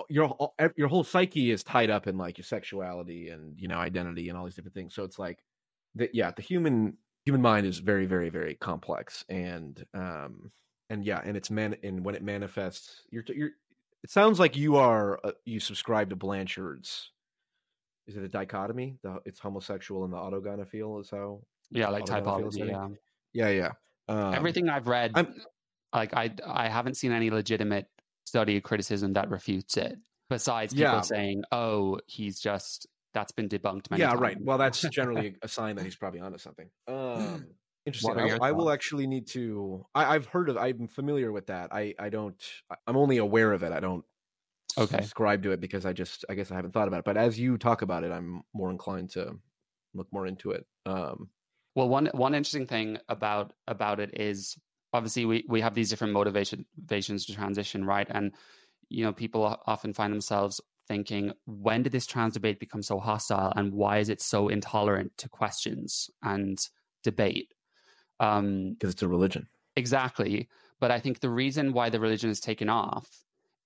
[SPEAKER 1] your your whole psyche is tied up in like your sexuality and you know identity and all these different things so it's like that yeah the human human mind is very very very complex and um and yeah and it's man and when it manifests you're you're it sounds like you are uh, you subscribe to blanchard's is it a dichotomy the it's homosexual and the autogynephile is how
[SPEAKER 3] yeah like typology yeah
[SPEAKER 1] yeah yeah um,
[SPEAKER 3] everything i've read I'm, like I I haven't seen any legitimate study of criticism that refutes it. Besides people yeah. saying, "Oh, he's just that's been debunked."
[SPEAKER 1] yeah,
[SPEAKER 3] times.
[SPEAKER 1] right. Well, that's generally a sign that he's probably onto something. Um, interesting. I, I, will actually need to. I, have heard of. I'm familiar with that. I I don't. I'm only aware of it. I don't.
[SPEAKER 3] Okay.
[SPEAKER 1] Subscribe to it because I just. I guess I haven't thought about it. But as you talk about it, I'm more inclined to look more into it. Um,
[SPEAKER 3] well, one one interesting thing about about it is obviously we, we have these different motivation, motivations to transition, right? And you know, people often find themselves thinking, when did this trans debate become so hostile, and why is it so intolerant to questions and debate?
[SPEAKER 1] Um, because it's a religion,
[SPEAKER 3] exactly. But I think the reason why the religion is taken off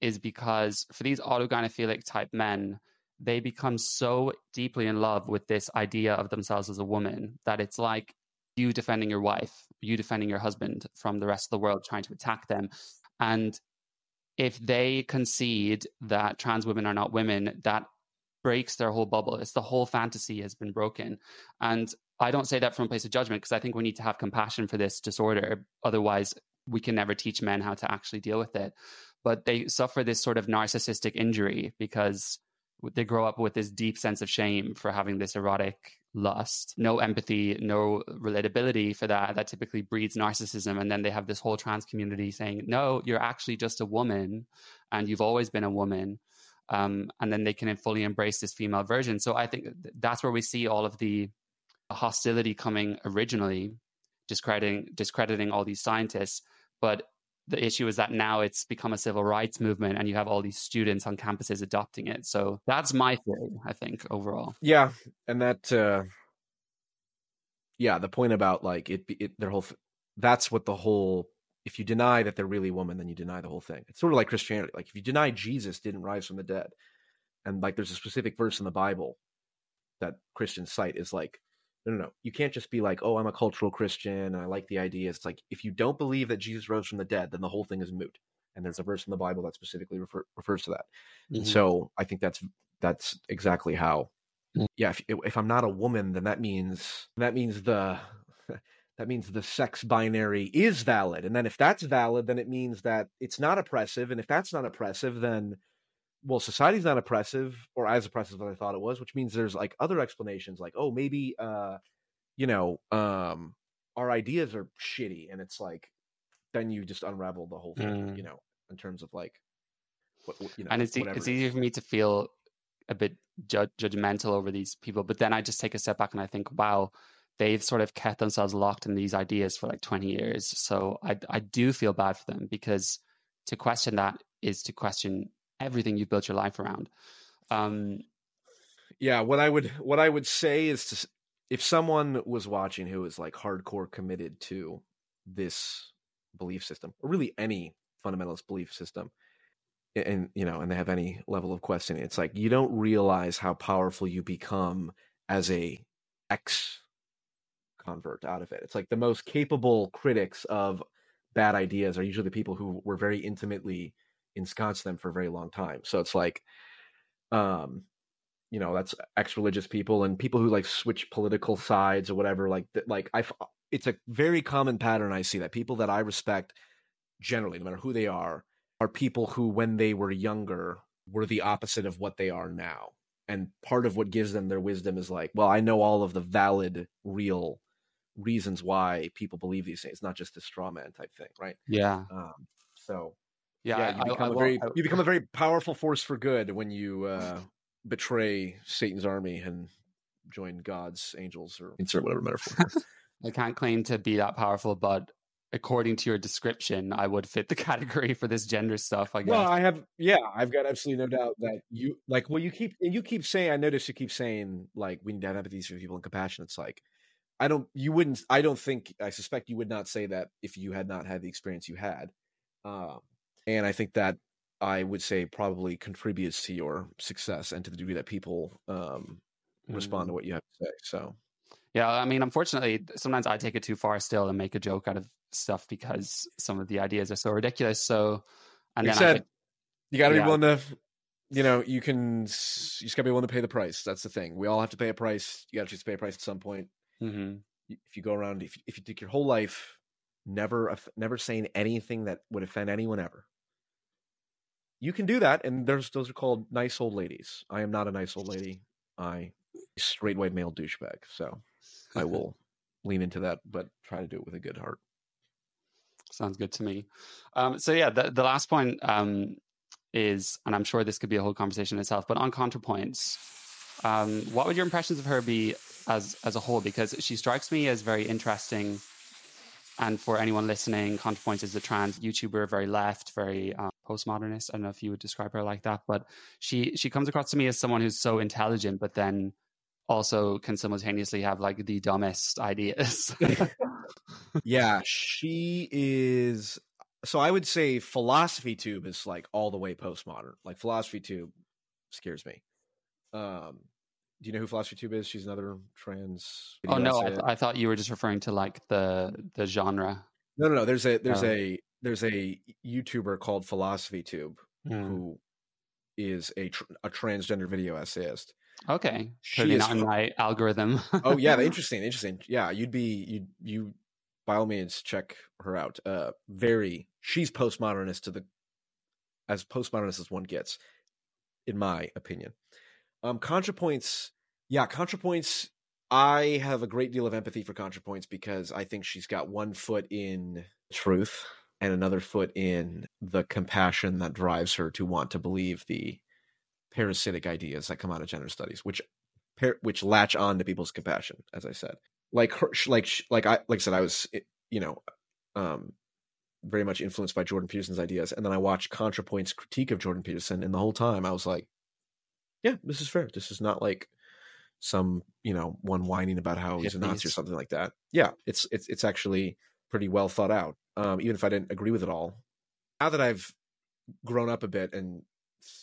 [SPEAKER 3] is because for these autogynephilic type men, they become so deeply in love with this idea of themselves as a woman that it's like you defending your wife, you defending your husband from the rest of the world trying to attack them. And if they concede that trans women are not women, that breaks their whole bubble. It's the whole fantasy has been broken. And I don't say that from a place of judgment because I think we need to have compassion for this disorder. Otherwise, we can never teach men how to actually deal with it. But they suffer this sort of narcissistic injury because they grow up with this deep sense of shame for having this erotic lust, no empathy, no relatability for that. That typically breeds narcissism. And then they have this whole trans community saying, no, you're actually just a woman and you've always been a woman. Um, and then they can fully embrace this female version. So I think that's where we see all of the hostility coming originally, discrediting discrediting all these scientists. But the issue is that now it's become a civil rights movement and you have all these students on campuses adopting it. So that's my theory, I think, overall.
[SPEAKER 1] Yeah. And that, uh, yeah, the point about like it, it their whole, that's what the whole, if you deny that they're really woman, then you deny the whole thing. It's sort of like Christianity. Like if you deny Jesus didn't rise from the dead, and like there's a specific verse in the Bible that Christians cite is like, no, no, no. You can't just be like, oh, I'm a cultural Christian and I like the idea. It's like if you don't believe that Jesus rose from the dead, then the whole thing is moot. And there's a verse in the Bible that specifically refer, refers to that. Mm-hmm. And so I think that's that's exactly how. Mm-hmm. Yeah, if, if I'm not a woman, then that means that means the that means the sex binary is valid. And then if that's valid, then it means that it's not oppressive. And if that's not oppressive, then well, society's not oppressive or as oppressive as I thought it was, which means there's like other explanations, like oh maybe uh, you know um, our ideas are shitty, and it's like then you just unravel the whole thing, mm. you know, in terms of like
[SPEAKER 3] what, you know, and it's it's easier for me to feel a bit ju- judgmental over these people, but then I just take a step back and I think, wow, they've sort of kept themselves locked in these ideas for like 20 years. So I I do feel bad for them because to question that is to question everything you've built your life around. Um,
[SPEAKER 1] yeah, what I would what I would say is to if someone was watching who is like hardcore committed to this belief system, or really any fundamentalist belief system, and you know, and they have any level of questioning, it's like you don't realize how powerful you become as a ex convert out of it. It's like the most capable critics of bad ideas are usually the people who were very intimately ensconced them for a very long time. So it's like, um, you know, that's ex-religious people and people who like switch political sides or whatever. Like, like I, it's a very common pattern I see that people that I respect, generally, no matter who they are, are people who, when they were younger, were the opposite of what they are now. And part of what gives them their wisdom is like, well, I know all of the valid, real reasons why people believe these things, not just a straw man type thing, right?
[SPEAKER 3] Yeah.
[SPEAKER 1] Um, so
[SPEAKER 3] yeah, yeah
[SPEAKER 1] you become I, I, a very I, you become a very powerful force for good when you uh, betray Satan's army and join God's angels or insert whatever metaphor.
[SPEAKER 3] I can't claim to be that powerful, but according to your description, I would fit the category for this gender stuff. I guess.
[SPEAKER 1] Well, I have, yeah, I've got absolutely no doubt that you like. Well, you keep and you keep saying. I notice you keep saying like we need to have empathy for people and compassion. It's like I don't. You wouldn't. I don't think. I suspect you would not say that if you had not had the experience you had. Um, and I think that I would say probably contributes to your success and to the degree that people um, respond to mm. what you have to say. So,
[SPEAKER 3] yeah, I mean, unfortunately, sometimes I take it too far still and make a joke out of stuff because some of the ideas are so ridiculous. So,
[SPEAKER 1] and like then said, you got to yeah. be willing to, you know, you can, you just got to be willing to pay the price. That's the thing. We all have to pay a price. You got to choose to pay a price at some point. Mm-hmm. If you go around, if if you take your whole life never never saying anything that would offend anyone ever you can do that, and there's those are called nice old ladies. I am not a nice old lady. I straight white male douchebag. So I will lean into that, but try to do it with a good heart.
[SPEAKER 3] Sounds good to me. Um, so yeah, the, the last point um, is, and I'm sure this could be a whole conversation itself, but on ContraPoints, um, what would your impressions of her be as as a whole? Because she strikes me as very interesting. And for anyone listening, ContraPoints is a trans YouTuber, very left, very um, postmodernist. I don't know if you would describe her like that, but she she comes across to me as someone who's so intelligent, but then also can simultaneously have like the dumbest ideas.
[SPEAKER 1] yeah, she is. So I would say Philosophy Tube is like all the way postmodern. Like Philosophy Tube scares me. Um, do you know who Philosophy Tube is? She's another trans.
[SPEAKER 3] Oh no, I, th- I, thought you were just referring to like the the genre.
[SPEAKER 1] No, no, no. There's a there's oh. a there's a YouTuber called Philosophy Tube mm. who is a tr- a transgender video essayist.
[SPEAKER 3] Okay, she not in my algorithm.
[SPEAKER 1] oh yeah, interesting, interesting. Yeah, you'd be you you by all means check her out. Uh, very she's postmodernist to the as postmodernist as one gets, in my opinion. Um, ContraPoints, yeah, ContraPoints. I have a great deal of empathy for ContraPoints because I think she's got one foot in truth and another foot in the compassion that drives her to want to believe the parasitic ideas that come out of gender studies, which which latch on to people's compassion, as I said. Like her, like like I like I said, I was you know, um, very much influenced by Jordan Peterson's ideas. And then I watched ContraPoint's critique of Jordan Peterson, and the whole time I was like, "Yeah, this is fair. This is not like some you know one whining about how he's a Nazi or something like that. Yeah, it's it's it's actually pretty well thought out. Um, even if I didn't agree with it all, now that I've grown up a bit and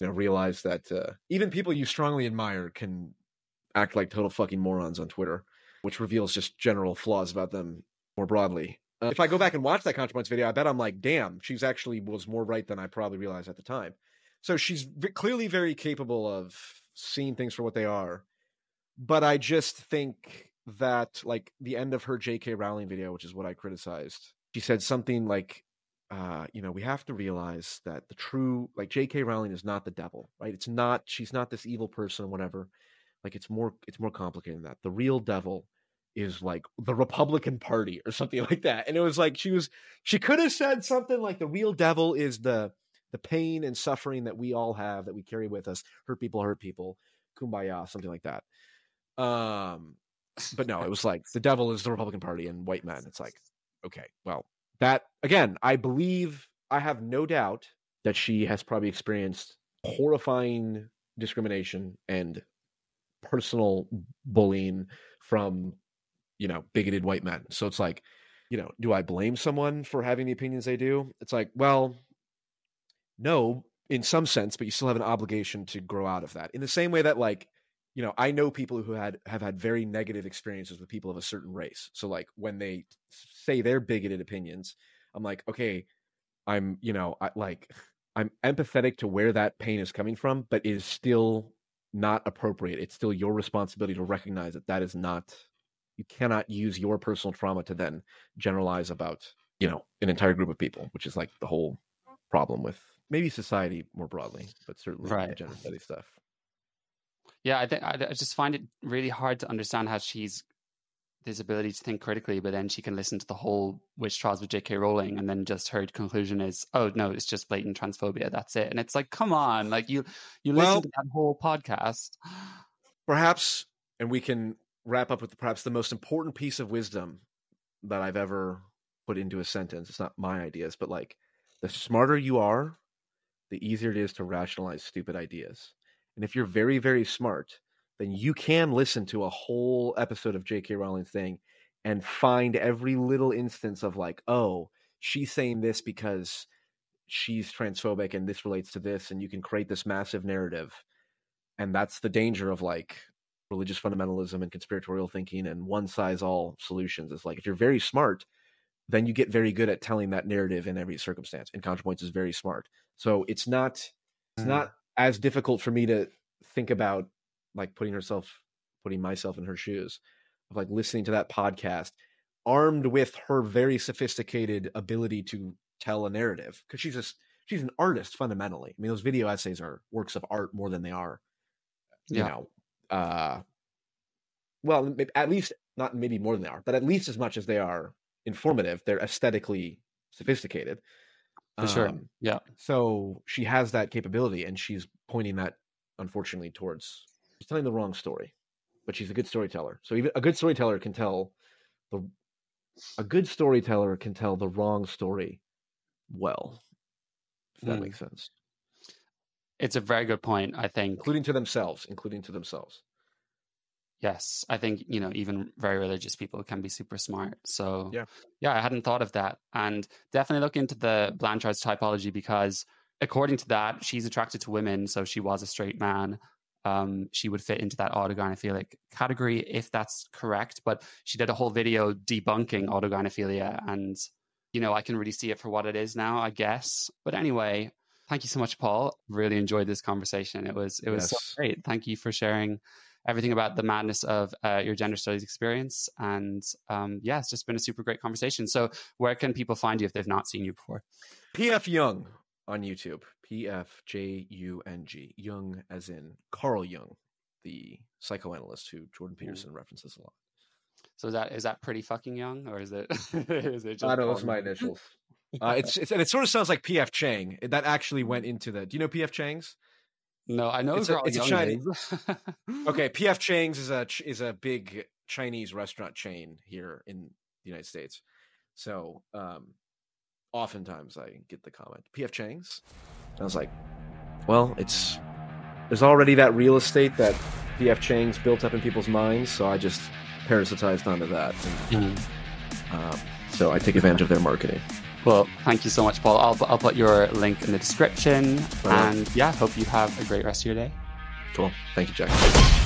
[SPEAKER 1] you know realized that uh, even people you strongly admire can act like total fucking morons on Twitter, which reveals just general flaws about them more broadly. Uh, if I go back and watch that ContraPoints video, I bet I'm like, damn, she's actually was more right than I probably realized at the time. So she's v- clearly very capable of seeing things for what they are. But I just think that, like, the end of her J.K. Rowling video, which is what I criticized, she said something like, uh, you know, we have to realize that the true, like, J.K. Rowling is not the devil, right? It's not, she's not this evil person, whatever. Like, it's more, it's more complicated than that. The real devil is like the Republican Party or something like that. And it was like she was she could have said something like the real devil is the the pain and suffering that we all have that we carry with us. Hurt people hurt people. Kumbaya, something like that. Um but no, it was like the devil is the Republican Party and white men. It's like, okay, well, that again, I believe I have no doubt that she has probably experienced horrifying discrimination and personal bullying from you know, bigoted white men. So it's like, you know, do I blame someone for having the opinions they do? It's like, well, no, in some sense, but you still have an obligation to grow out of that. In the same way that, like, you know, I know people who had have had very negative experiences with people of a certain race. So, like, when they say their bigoted opinions, I'm like, okay, I'm, you know, I like, I'm empathetic to where that pain is coming from, but it is still not appropriate. It's still your responsibility to recognize that that is not you cannot use your personal trauma to then generalize about you know an entire group of people which is like the whole problem with maybe society more broadly but certainly right. gender study stuff
[SPEAKER 3] yeah i think I, I just find it really hard to understand how she's this ability to think critically, but then she can listen to the whole witch trials with J.K. Rowling, and then just her conclusion is, "Oh no, it's just blatant transphobia. That's it." And it's like, come on, like you you well, listen to that whole podcast.
[SPEAKER 1] Perhaps, and we can wrap up with perhaps the most important piece of wisdom that I've ever put into a sentence. It's not my ideas, but like the smarter you are, the easier it is to rationalize stupid ideas. And if you're very, very smart, then you can listen to a whole episode of J.K. Rowling's thing and find every little instance of like, oh, she's saying this because she's transphobic and this relates to this, and you can create this massive narrative. And that's the danger of like religious fundamentalism and conspiratorial thinking and one size all solutions. It's like if you're very smart, then you get very good at telling that narrative in every circumstance. And ContraPoints is very smart. So it's not it's mm. not as difficult for me to think about like putting herself putting myself in her shoes of like listening to that podcast armed with her very sophisticated ability to tell a narrative because she's just she's an artist fundamentally. I mean, those video essays are works of art more than they are, you yeah. know, uh, well, at least not maybe more than they are, but at least as much as they are informative, they're aesthetically sophisticated.
[SPEAKER 3] For sure. Um, yeah.
[SPEAKER 1] So she has that capability, and she's pointing that, unfortunately, towards she's telling the wrong story, but she's a good storyteller. So even a good storyteller can tell the a good storyteller can tell the wrong story well. If that mm. makes sense.
[SPEAKER 3] It's a very good point, I think.
[SPEAKER 1] Including to themselves, including to themselves.
[SPEAKER 3] Yes, I think, you know, even very religious people can be super smart. So, yeah, yeah I hadn't thought of that. And definitely look into the Blanchard's typology because according to that, she's attracted to women. So she was a straight man. Um, she would fit into that autogynephilic category if that's correct. But she did a whole video debunking autogynephilia. And, you know, I can really see it for what it is now, I guess. But anyway, thank you so much, Paul. Really enjoyed this conversation. It was it was yes. so great. Thank you for sharing everything about the madness of uh, your gender studies experience. And um, yeah, it's just been a super great conversation. So, where can people find you if they've not seen you before?
[SPEAKER 1] PF Jung on YouTube. PF J U N G. Jung, as in Carl Jung, the psychoanalyst who Jordan Peterson Ooh. references a lot.
[SPEAKER 3] So is that is that pretty fucking young, or is it? is
[SPEAKER 1] it just I know those my initials. Uh, it's, it's and it sort of sounds like PF Chang. That actually went into the. Do you know PF Chang's?
[SPEAKER 3] No, I know
[SPEAKER 1] it's, a, it's a Chinese. okay, PF Chang's is a is a big Chinese restaurant chain here in the United States. So, um, oftentimes I get the comment, PF Chang's. I was like, well, it's there's already that real estate that PF Chang's built up in people's minds, so I just parasitized onto that. And, mm-hmm. uh, so I take advantage of their marketing.
[SPEAKER 3] Well, thank you so much, Paul. I'll, I'll put your link in the description. And yeah, hope you have a great rest of your day.
[SPEAKER 1] Cool. Thank you, Jack.